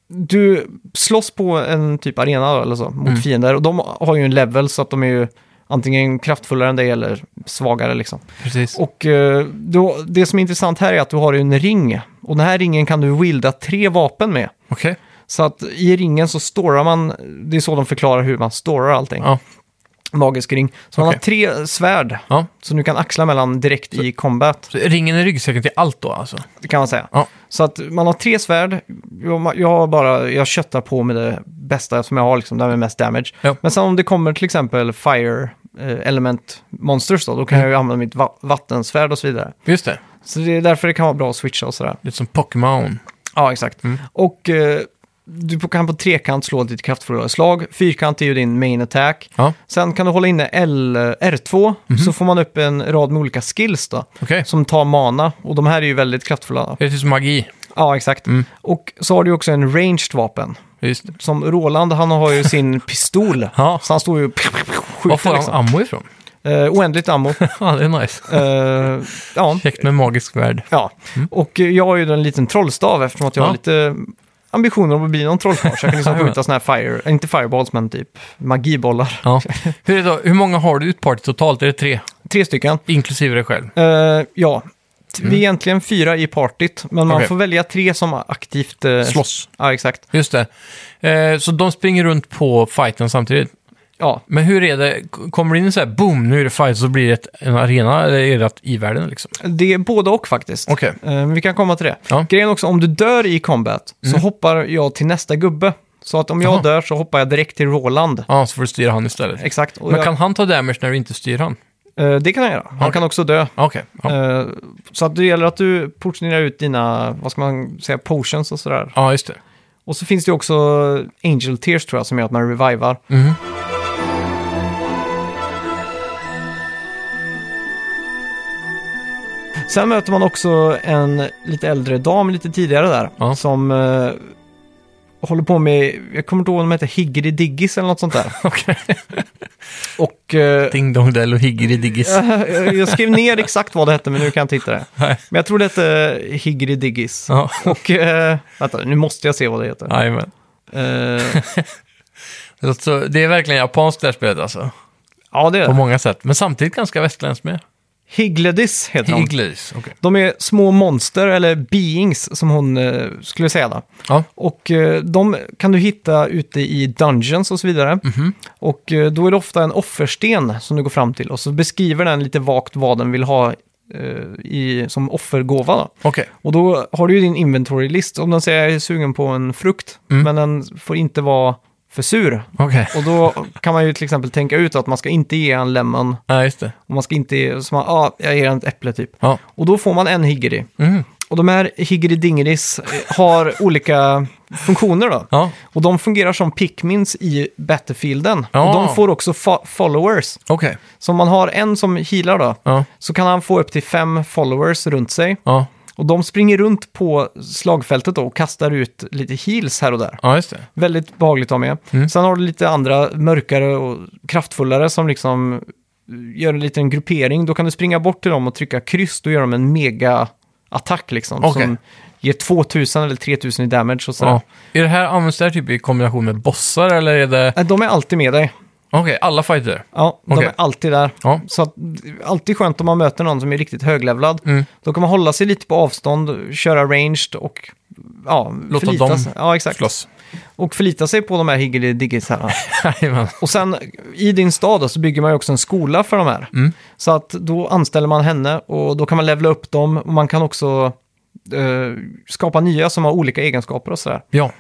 du slåss på en typ arena då, eller så, mot Mm. fiender. Och de har ju en level så att de är ju antingen kraftfullare än dig eller svagare liksom. Precis. Och eh, då, det som är intressant här är att du har en ring. Och den här ringen kan du wielda tre vapen med. Okej. Så att i ringen så storar man, det är så de förklarar hur man storar allting. Ja. Magisk ring. Så man Okej. har tre svärd ja. som du kan axla mellan direkt i combat. Så ringen är ryggsäcken till allt då alltså? Det kan man säga. Ja. Så att man har tre svärd. Jag, jag bara, jag köttar på med det bästa som jag har, liksom, där med mest damage. Ja. Men sen om det kommer till exempel fire element monsters då, då kan Mm. jag ju använda mitt va- vattensvärd och så vidare. Just det. Så det är därför det kan vara bra att switcha och sådär. Lite som Pokémon. Ja, exakt. Mm. Och eh, du kan på trekant slå ditt kraftfulla slag. Fyrkant är ju din main attack. Ja, Sen kan du hålla inne L, R2, Mhm. så får man upp en rad med olika skills då, okej. som tar mana. Och de här är ju väldigt kraftfulla. Det är typ som magi. Ja, exakt. Mm. Och så har du också en ranged vapen. Just det. Som Roland, han har ju sin pistol. Ja. Så han står ju och Var får skjuter han liksom. ammo ifrån? Eh, oändligt ammo. ja, det är nice. Eh, ja, Käckt med magisk värld. ja. Och eh, jag har ju en liten trollstav eftersom att jag Ja. har lite ambitioner om att bli någon trollkarl. Så jag kan liksom skjuta sådana här fire, inte fireballs men typ magibollar. Ja. Hur, är det då, hur många har du i ett party totalt? Är det tre? Tre stycken. Inklusive dig själv? Eh, ja, T- vi är egentligen fyra i partyt, men man Mm. Okej. får välja tre som aktivt... Uh, Slåss. Ja, exakt. Just det. Eh, så de springer runt på fighten samtidigt. Ja, Men hur är det? Kommer det in så här, boom, nu är det fight, så blir det ett, en arena, eller är det att i världen liksom? det är både och faktiskt. Okej. Eh, vi kan komma till det. Ja. Mm. Grejen också, om du dör i combat så hoppar jag till nästa gubbe. Så att om jag Jaha. dör så hoppar jag direkt till Roland. Ja, så får du styra han istället. Exakt. Och Men jag, kan han ta damage när du inte styr han? Eh, det kan jag göra. Han Okej. kan också dö. Okej. Ja. Eh, så att det gäller att du portionerar ut dina, vad ska man säga, potions och sådär. ja, just det. Och så finns det också Angel Tears tror jag som gör att man revivar. Mhm. Sen möter man också en lite äldre dam lite tidigare där. Ja. Som eh, håller på med, jag kommer inte ihåg om de heter Higgity Diggis eller något sånt där. Okej. Och eh, Ding Dong Dell och Higgity Diggis. jag skrev ner exakt vad det hette men nu kan jag inte hitta det. Nej. Men jag tror det hette Higgity Diggis. Ja, Och, eh, vänta, nu måste jag se vad det heter. jajamän. Eh, Det är verkligen japanskt det här spelet alltså. ja, det är På det. många sätt. Men samtidigt ganska västländskt med. Higledis heter de. Higglis, okej. De är små monster, eller beings, som hon eh, skulle säga. Då. Ja. Och eh, de kan du hitta ute i dungeons och så vidare. Mhm. Och eh, då är det ofta en offersten som du går fram till. Och så beskriver den lite vagt vad den vill ha eh, i, som offergåva. Då. Okej. Och då har du ju din inventory list. Om den säger jag är sugen på en frukt, Mm. men den får inte vara för sur. Okej. Och då kan man ju till exempel tänka ut att man ska inte ge en lemon. Ja, just det. Och man ska inte ge, så man, ah, jag ger en ett äpple typ. Ja. Och då får man en higgeri. Mhm. Och de här higgeri-dingeris eh, har olika funktioner då. Ja, Och de fungerar som pickmins i Battlefielden. Ja. Och de får också fo- followers. okej. Så om man har en som healar då, så kan han få upp till fem followers runt sig. Och de springer runt på slagfältet då och kastar ut lite heals här och där. ja, just det. Väldigt behagligt att ha med. Mm. Sen har du lite andra mörkare och kraftfullare som liksom gör en liten gruppering. Då kan du springa bort till dem och trycka kryss. Då gör de en mega-attack liksom. Okej. Som ger 2000 eller 3000 i damage och sådär. Ja. Är det här, används det här typ i kombination med bossar eller är det... De är alltid med dig. Okej, alla fighter. Ja, de Okej. är alltid där. Ja. Så att, alltid skönt om man möter någon som är riktigt höglevlad. Mm. Då kan man hålla sig lite på avstånd, köra ranged och ja, Låta förlita dem sig. Ja, exakt. Slåss. Och förlita sig på de här higgeli-diggisarna. Jajamän. och sen i din stad då, så bygger man ju också en skola för de här. Mm. Så att då anställer man henne och då kan man levla upp dem. Och man kan också eh, skapa nya som har olika egenskaper och sådär. Ja,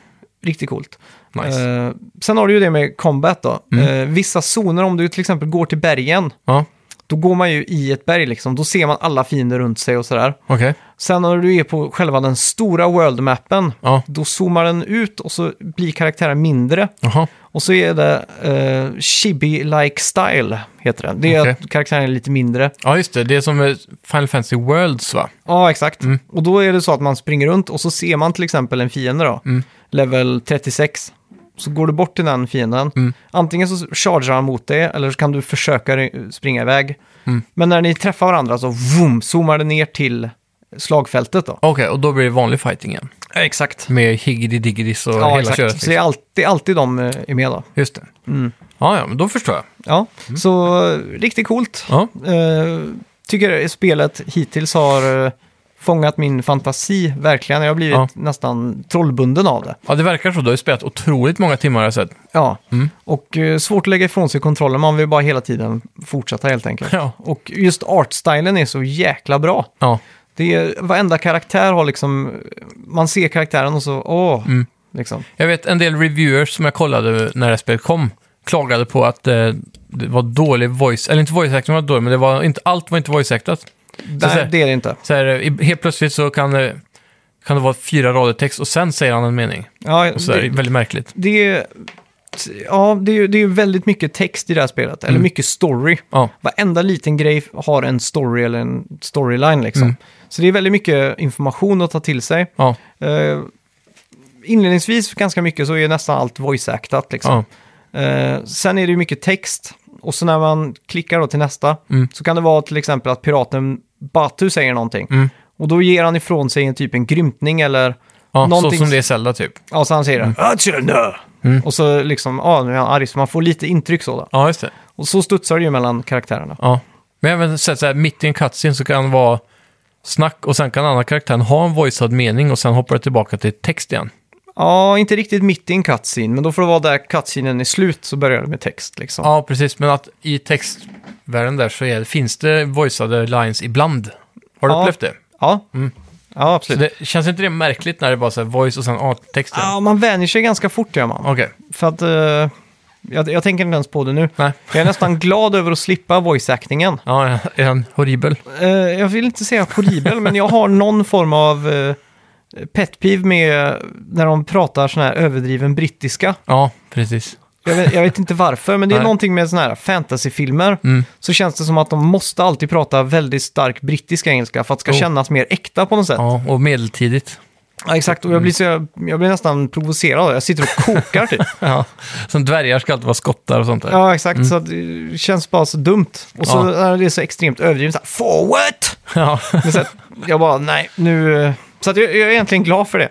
Riktigt coolt. nice. Eh, sen har du ju det med combat då. Mm. Eh, vissa zoner, om du till exempel går till bergen, Ja, då går man ju i ett berg liksom. Då ser man alla fiender runt sig och sådär. okej. Sen när du är på själva den stora world-mappen, Ja, då zoomar den ut och så blir karaktären mindre. jaha. Och så är det eh, Chibi-like style, heter det. Det är Okej. att karaktären är lite mindre. Ja, just det. Det är som Final Fantasy Worlds, va? Ja, exakt. Mm. Och då är det så att man springer runt och så ser man till exempel en fiende då, Mm. level 36. Så går du bort till den fienden. Mm. Antingen så chargear han mot dig eller så kan du försöka springa iväg. Mm. Men när ni träffar varandra så vroom, zoomar det ner till slagfältet då. Okej, och då blir det vanlig fighting igen. Exakt. Med higgity diggities och Ja, hela köret. Så Liksom. det är alltid, alltid de eh, är med då. Just det. Mm. Ja, ja, men då förstår jag. Ja, så eh, riktigt coolt. Ja, Eh, tycker spelet hittills har fångat min fantasi verkligen. Jag har blivit Ja. nästan trollbunden av det. ja det verkar så. Du har ju spelat otroligt många timmar har jag sett. Ja, Mm. och eh, svårt att lägga ifrån sig kontrollen. Man vill bara hela tiden fortsätta helt enkelt. Ja. Och just artstylen är så jäkla bra. Ja, Det är, varenda karaktär har liksom, man ser karaktären och så, åh, Mm. liksom. jag vet en del reviewers som jag kollade när det här spelet kom klagade på att eh, det var dålig voice, eller inte voice acting var dålig, men det var inte, allt var inte voice actat. Nej, så- det är det inte. Så här, helt plötsligt så kan det, kan det vara fyra rader text och sen säger han en mening. Ja, Och så är det det, väldigt märkligt. det är, ja, det är, ju- det är väldigt mycket text i det här spelet, eller Mm. mycket story. Ja, Varenda liten grej har en story eller en storyline liksom. Mm. Så det är väldigt mycket information att ta till sig. ja, Uh, inledningsvis ganska mycket så är nästan allt voice-actat liksom. ja. Eh, sen är det ju mycket text. Och så när man klickar då till nästa Mm. så kan det vara till exempel att piraten Batu säger någonting. Mm. Och då ger han ifrån sig en typ en grymtning eller Ja, Någonting- så som det är Zelda typ. Ja, så han säger det. "Achana!" Och så liksom, ja, nu är han arg, så man får lite intryck så. Då. Ja, just det. Och så studsar det ju mellan karaktärerna. Ja. Men även sett så här, mitt i en cutscene så kan det vara snack och sen kan andra karaktären ha en voicead mening och sen hoppar det tillbaka till text igen. Ja, inte riktigt mitt i en cutscene, men då får det vara där cutscenen är slut så börjar det med text liksom. Ja, precis. Men att i textvärlden där så är, finns det voiceade lines ibland. Har du Ja. upplevt det? Ja, ja Så absolut. det, känns inte det märkligt när det bara är voice och sen text? Ja, man vänjer sig ganska fort gör man. Okej. För att, eh, jag, jag tänker inte ens på det nu. Nej. Jag är nästan glad över att slippa voice-actingen. Ja, är den horribel? Eh, jag vill inte säga horribel, men jag har någon form av uh, pet peeve med när de pratar sån här överdriven brittiska. Ja, precis. Jag vet, jag vet inte varför, men det är Nej. någonting med såna här fantasyfilmer. Mm. Så känns det som att de måste alltid prata väldigt stark brittisk engelska för att det ska Oh. kännas mer äkta på något sätt. Ja. Ja, och medeltidigt. Exakt, och jag blir, så, jag blir nästan provocerad. Jag sitter och kokar typ. Ja. Som dvärgar ska alltid vara skottar och sånt där. Ja, exakt. Så att det känns bara så dumt. Och så Ja. är det så extremt överdrivet. Så här, Forward! Ja. Men så att jag bara, nej, nu... eh, Så att jag, jag är egentligen glad för det.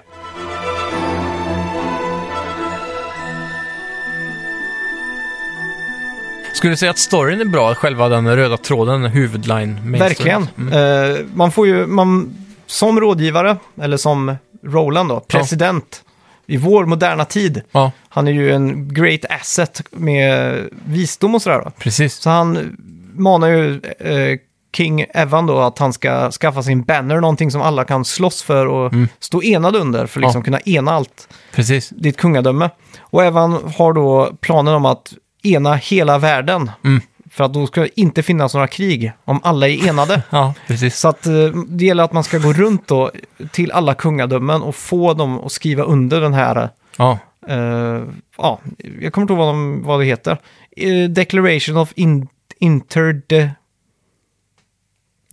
Skulle du säga att storyn är bra, själva den röda tråden, huvudline? Verkligen. story? Eh, man får ju, man, som rådgivare, eller som Roland då, president i vår moderna tid. Ja, Han är ju en great asset med visdom och sådär. Då. precis. Så han manar ju eh, King Evan då att han ska skaffa sin banner, någonting som alla kan slåss för och stå enade under för att liksom Ja. kunna ena allt Precis. ditt kungadöme. Och Evan har då planen om att ena hela världen. Mm. För att då ska det inte finnas några krig om alla är enade. Ja, precis. Så att eh, det gäller att man ska gå runt då till alla kungadömen och få dem att skriva under den här, Ja, eh, ja, jag kommer inte ihåg vad, de, vad det heter. Eh, Declaration of in, Interde...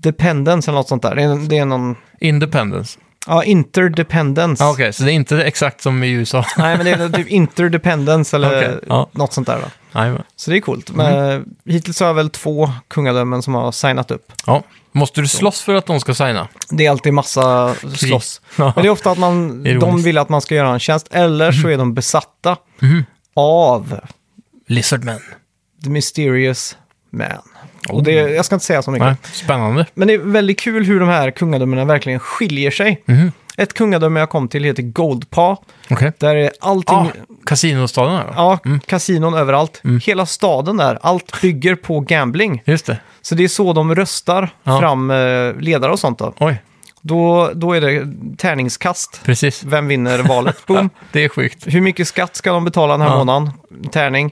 Dependence eller något sånt där. Det är, det är någon... Independence. Ja, interdependence. Ja, Okej, så det är inte exakt som i USA. Nej, men det är typ interdependence eller Okej, ja. något sånt där. Då. Så det är coolt. Men hittills har jag väl två kungadömen som har signat upp. ja. Måste du slåss för att de ska signa? Det är alltid massa slåss. Ja. Men det är ofta att man, Ironiskt. de vill att man ska göra en tjänst, eller så är de besatta Mhm. av Lizardmen. The Mysterious Man. Och det, jag ska inte säga så mycket. Nej, spännande. Men det är väldigt kul hur de här kungadömena verkligen skiljer sig. Mhm. Ett kungadöme jag kom till heter Goldpaw. Okej. Där är allting... Ah, kasinostaden här? Ja, kasinon överallt. Mm. Hela staden där, allt bygger på gambling. Just det. Så det är så de röstar Ja. fram eh, ledare och sånt då. Oj, då. Då är det tärningskast. precis. Vem vinner valet? Boom. Det är sjukt. Hur mycket skatt ska de betala den här Ja. månaden? Tärning.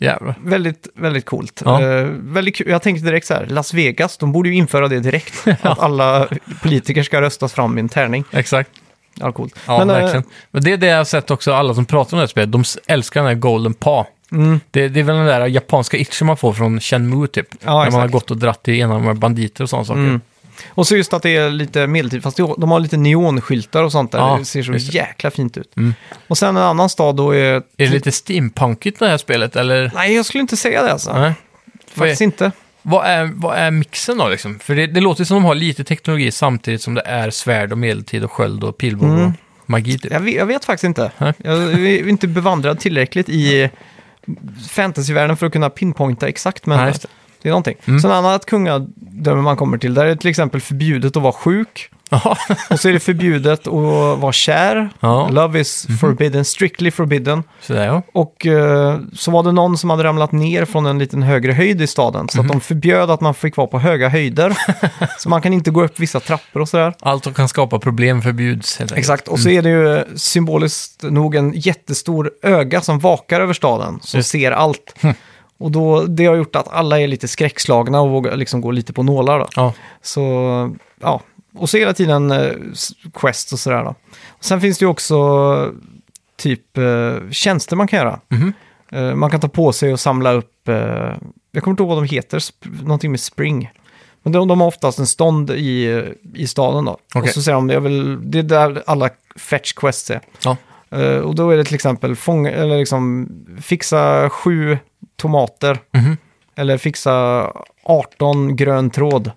Jävlar. väldigt, väldigt coolt. Ja. Eh, väldigt kul. Jag tänkte direkt så här, Las Vegas, de borde ju införa det direkt. Att alla politiker ska röstas fram i en tärning. Exakt. Ja, coolt. Ja, Men, eh, verkligen. Men det är det jag har sett också, alla som pratar om det här spelet, de älskar den här Golden Paw. Mm. Det, det är väl den där japanska itchen man får från Shenmue typ. när man har gått och dratt i ena av de här banditer och sådana saker. Mm. Och så just att det är lite medeltid, fast de har lite neonskyltar och sånt där. Ja, det ser så jäkla fint ut. Mm. Och sen en annan stad då är... Är det lite steampunkigt det här spelet, eller? Nej, jag skulle inte säga det alltså. Nej. Faktiskt är, inte. vad, är, vad är mixen då liksom? För det, det låter som de har lite teknologi samtidigt som det är svärd och medeltid och sköld och pilbåge Mm. och magi typ. Jag vet, jag vet faktiskt inte. Jag är inte bevandrad tillräckligt i fantasyvärlden för att kunna pinpointa exakt. Men Nej, det. är någonting. Mm. Sen annat kungadöme man kommer till, där är det till exempel förbjudet att vara sjuk. Och så är det förbjudet att vara kär. Ja. Love is forbidden, strictly forbidden. Sådär ja. Och eh, så var det någon som hade ramlat ner från en liten högre höjd i staden. Så att de förbjöd att man fick vara på höga höjder. så man kan inte gå upp vissa trappor och sådär. Allt som kan skapa problem förbjuds enkelt. Exakt, och så är det ju symboliskt nog en jättestor öga som vakar över staden, som Just. ser allt. Och då, det har gjort att alla är lite skräckslagna och vågar liksom gå lite på nålar då. Ja. Så, ja. Och så hela tiden eh, quest och sådär då. Och sen finns det ju också typ eh, tjänster man kan göra. Mhm. Eh, man kan ta på sig och samla upp, eh, jag kommer inte ihåg vad de heter, sp- någonting med spring. Men de, de har oftast en stånd i, i staden då. Okej. Och så säger de, jag vill, det är där alla fetch quests är. Ja. Eh, och då är det till exempel fånga, eller liksom fixa sju tomater. Mhm. Eller fixa 18 grön tråd.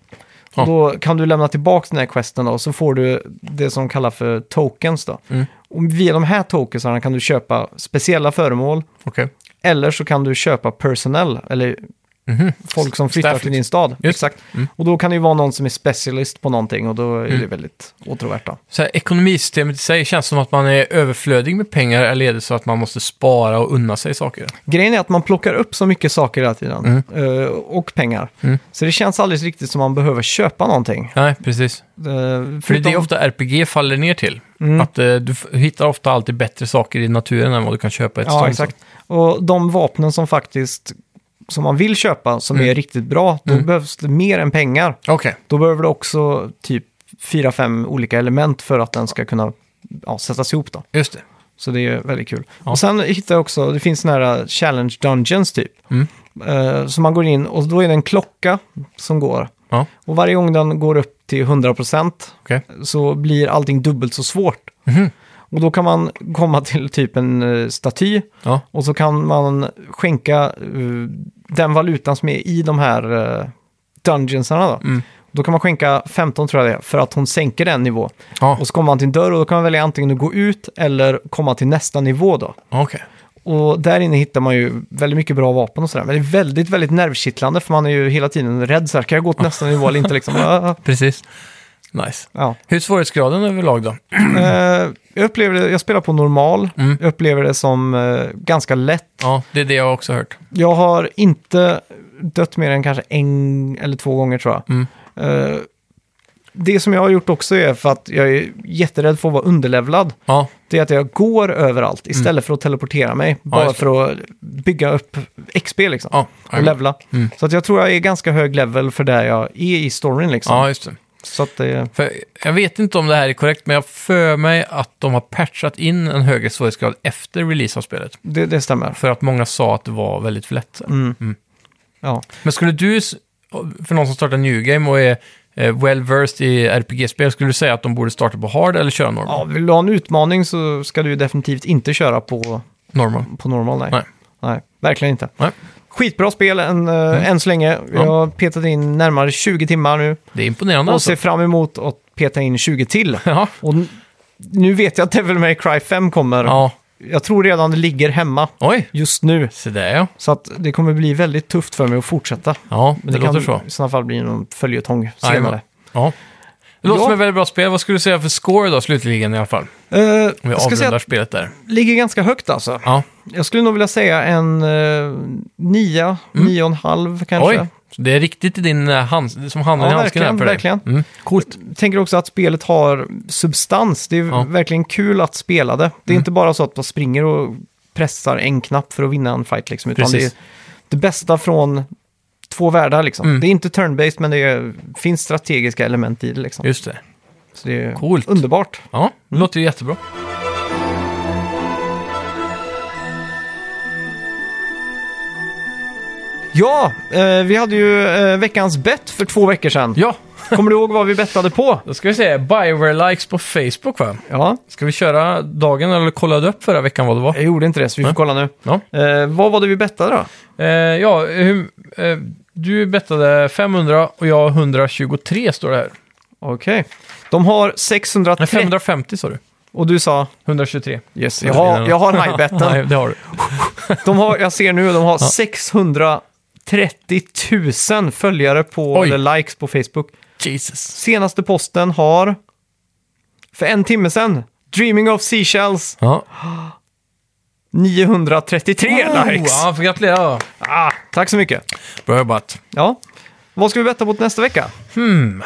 Ja. Då kan du lämna tillbaka den här questen då, och så får du det som kallas för tokens då. Mm. Och via de här tokensarna kan du köpa speciella föremål, Okej. eller så kan du köpa personnel, eller Mhm. folk som flyttar Staff, till din stad. Just. Exakt. Mm. Och då kan det ju vara någon som är specialist på någonting och då är det Mm. väldigt åtråvärt då. Så här, ekonomisystemet i sig känns som att man är överflödig med pengar eller är det så att man måste spara och unna sig saker? Grejen är att man plockar upp så mycket saker hela tiden. eh, och pengar. Mm. Så det känns alldeles riktigt som man behöver köpa någonting. Nej, precis. Eh, För det är det ofta RPG faller ner till. Mm. Att eh, du hittar ofta alltid bättre saker i naturen än vad du kan köpa i ett Ja, stånd. exakt. Och de vapnen som faktiskt som man vill köpa, som Mm. är riktigt bra, då Mm. behövs det mer än pengar. Okej. Då behöver du också typ fyra, fem olika element för att den ska kunna ja, sättas ihop då. Just det. Så det är väldigt kul. Ja. Och sen hittar jag också, det finns sådana här challenge dungeons typ. Mm. Eh, så man går in och då är det en klocka som går. Ja. Och varje gång den går upp till 100% Okej. så blir allting dubbelt så svårt. Mhm. Och då kan man komma till typ en eh, staty Ja. och så kan man skänka eh, den valutan som är i de här uh, dungeonsarna. Då. Mm. då kan man skänka 15 tror jag det är, för att hon sänker den nivå. Ja, Och så kommer man till en dörr och då kan man välja antingen att gå ut eller komma till nästa nivå då. okej. Och där inne hittar man ju väldigt mycket bra vapen och sådär. Men det är väldigt, väldigt nervkittlande för man är ju hela tiden rädd så här. Kan jag gå till nästa nivå eller inte liksom? Precis. Nice. Ja. Hur är svårighetsgraden överlag då? Eh, jag upplever det, jag spelar på normal. Mm. Jag upplever det som eh, ganska lätt. Ja, det är det jag också hört. Jag har inte dött mer än kanske en eller två gånger tror jag. Mm. Eh, det som jag har gjort också är för att jag är jätterädd för att vara underlevlad. Ja, Det är att jag går överallt istället för att teleportera mig. Bara Mm. det. för att bygga upp XP liksom. ja. Och levla. Mm. Så att jag tror jag är ganska hög level för där jag är i storyn liksom. ja, just det. Så att det... För jag vet inte om det här är korrekt, men jag för mig att de har patchat in en högre svårighetsgrad efter release av spelet. Det, det stämmer. För att många sa att det var väldigt för lätt. Mm. Mm. Ja. Men skulle du, för någon som startar New Game och är eh, well-versed i RPG-spel, skulle du säga att de borde starta på hard eller köra normal? ja, vill du ha en utmaning så ska du definitivt inte köra på, Normal. på normal. Nej. Nej. nej, verkligen inte. Nej. Skitbra spel än, Mm. äh, än så länge. Jag har petat in närmare 20 timmar nu Det är imponerande och alltså. ser fram emot att peta in 20 till. Ja. Och nu vet jag att Devil May Cry 5 kommer. ja. Jag tror redan det ligger hemma Oj, just nu. se där ja. Så att det kommer bli väldigt tufft för mig att fortsätta. Ja, det, Men det, låter kan så. i sådana fall bli någon följetong senare. Ja. Det låter Ja. som ett väldigt bra spel. Vad skulle du säga för score då, slutligen i alla fall? Uh, Om vi jag ska säga avrundar att spelet där. det ligger ganska högt alltså. Ja, Jag skulle nog vilja säga en uh, nia, nio och en halv kanske. Mm. oj. Så det är riktigt i din eh, hand, som handen Ja, i handsken här verkligen, för dig. verkligen. Mm. Coolt. Jag tänker också att spelet har substans. Det är Ja. verkligen kul att spela det. Det är Mm. inte bara så att man springer och pressar en knapp för att vinna en fight liksom. Utan det är Precis. det bästa från två världar liksom. Mm. Det är inte turn-based men det är, finns strategiska element i det liksom. Just det. Så det är Coolt. underbart. Ja, det Mm. låter ju jättebra. Ja, eh, vi hade ju eh, veckans bett för två veckor sedan. Ja, Kommer du ihåg vad vi bettade på? då ska vi se. Bioware-likes på Facebook va? Ja, Ska vi köra dagen eller kollade du upp förra veckan vad det var? jag gjorde inte det så vi får Nej. kolla nu. Ja. Eh, vad var det vi bettade då? Eh, ja, hur, eh, du bettade 500 och jag 123 står det här. Okej. De har 630 Nej, 550 sa du. och du sa 123. yes, jag har, jag har. Nej, det har du. De har, jag ser nu, de har 630 000 följare på, Oj. eller likes på Facebook. Jesus. Senaste posten har, för en timme sedan, Dreaming of Seashells, Ja. 933 likes. Oh, ja, får gratulera. Ah, tack så mycket. Bra jobbat. Ja. Vad ska vi betta på till nästa vecka? Hmm.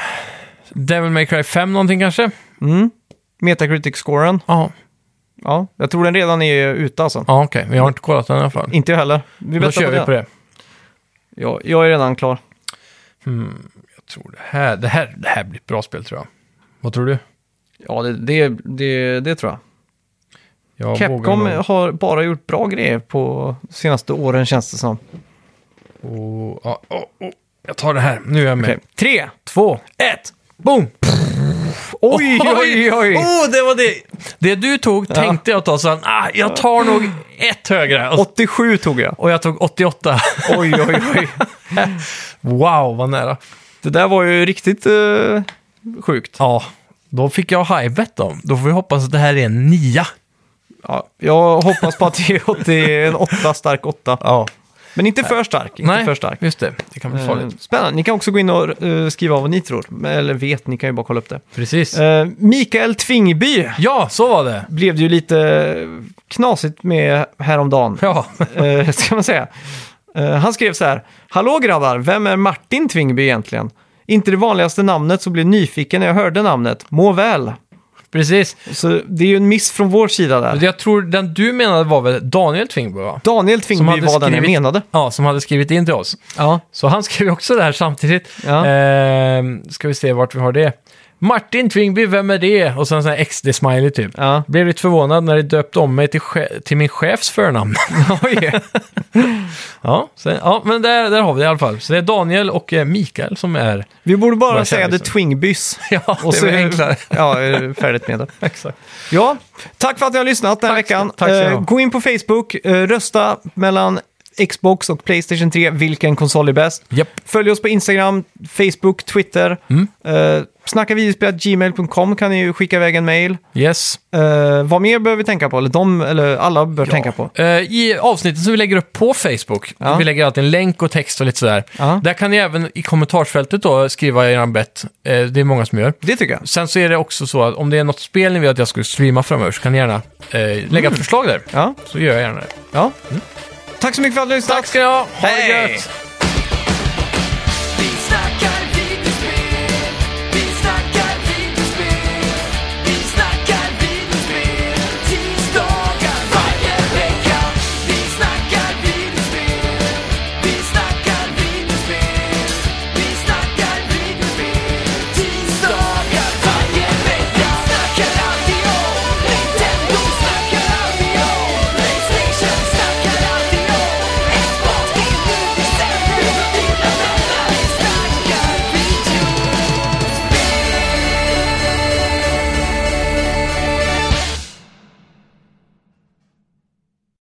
Devil May Cry 5 någonting kanske? Mm. Metacritic-scoren. Ja, Ja, jag tror den redan är ute alltså. ja okej. Vi har inte kollat den i alla fall. Inte jag heller. Vi Då kör vi på det. Ja, jag är redan klar. Jag tror det här, det här, det här blir ett bra spel tror jag. Vad tror du? Ja, det, det, det, det tror jag. Jag Capcom vågar nog- har bara gjort bra grejer på senaste åren känns det som. Oh, ja, oh, oh. Jag tar det här. Nu är jag med. Okej. Tre, Två, ett. boom! Oj, oj, oj. Oh, det var det! Det du tog tänkte jag ta, så ah, jag tar nog ett högre. Och, 87 tog jag. och jag tog 88. Oj, oj, oj. wow, vad nära. Det där var ju riktigt eh, sjukt. Ja, då fick jag high bet då. Då får vi hoppas att det här är en nia. Ja, jag hoppas på att det är- det är en åtta, stark åtta. Ja. Men inte för stark. Inte Nej, för stark. just det. Det kan bli Eh, farligt. Spännande. Ni kan också gå in och eh, skriva vad ni tror. Eller vet, ni kan ju bara kolla upp det. Precis. Eh, Mikael Tvingby Ja, så var det. blev det ju lite knasigt med häromdagen. Ja, eh, ska man säga. Eh, han skrev så här. Hallå grabbar, vem är Martin Tvingby egentligen? Inte det vanligaste namnet så blev nyfiken när jag hörde namnet. Må väl. Precis. Så det är ju en miss från vår sida där. Jag tror den du menade var väl Daniel Tvingby, va? Daniel Tvingby var den jag menade. Ja, som hade skrivit in till oss. Ja. Så han skrev också det här samtidigt. Ja. Ehm, ska vi se vart vi har det. Martin Tvingby, vem är det? Och sen en sån här XD-smiley typ. Ja. Blev lite förvånad när de döpte om mig till, till min chefs förnamn. Oj. ja, så, ja, men där, där har vi det i alla fall. Så det är Daniel och eh, Mikael som är... Vi borde bara säga The så? Twingbys. Ja, Och så det är enklare. Ja, färdigt med det. Exakt. Ja, tack för att ni har lyssnat den här Tack veckan. tack ha. gå in på Facebook, eh, rösta mellan Xbox och Playstation 3, vilken konsol är bäst. Japp. Följ oss på Instagram, Facebook, Twitter. Mm. Uh, snacka videospel.gmail.com kan ni ju skicka iväg en mail. Yes. Eh, vad mer behöver vi tänka på? Eller de, eller alla bör tänka på. Eh, I avsnittet som vi lägger upp på Facebook, Ja. vi lägger alltid en länk och text och lite sådär. Ja. Där kan ni även i kommentarsfältet då skriva er bett. Eh, det är många som gör. Det tycker jag. Sen så är det också så att om det är något spel ni vill att jag skulle streama framöver så kan ni gärna lägga ett förslag där. Ja. Så gör jag gärna det. ja. Tack så mycket för att du har lyssnat. Tack ska ni ha! Ha det Hej! gött!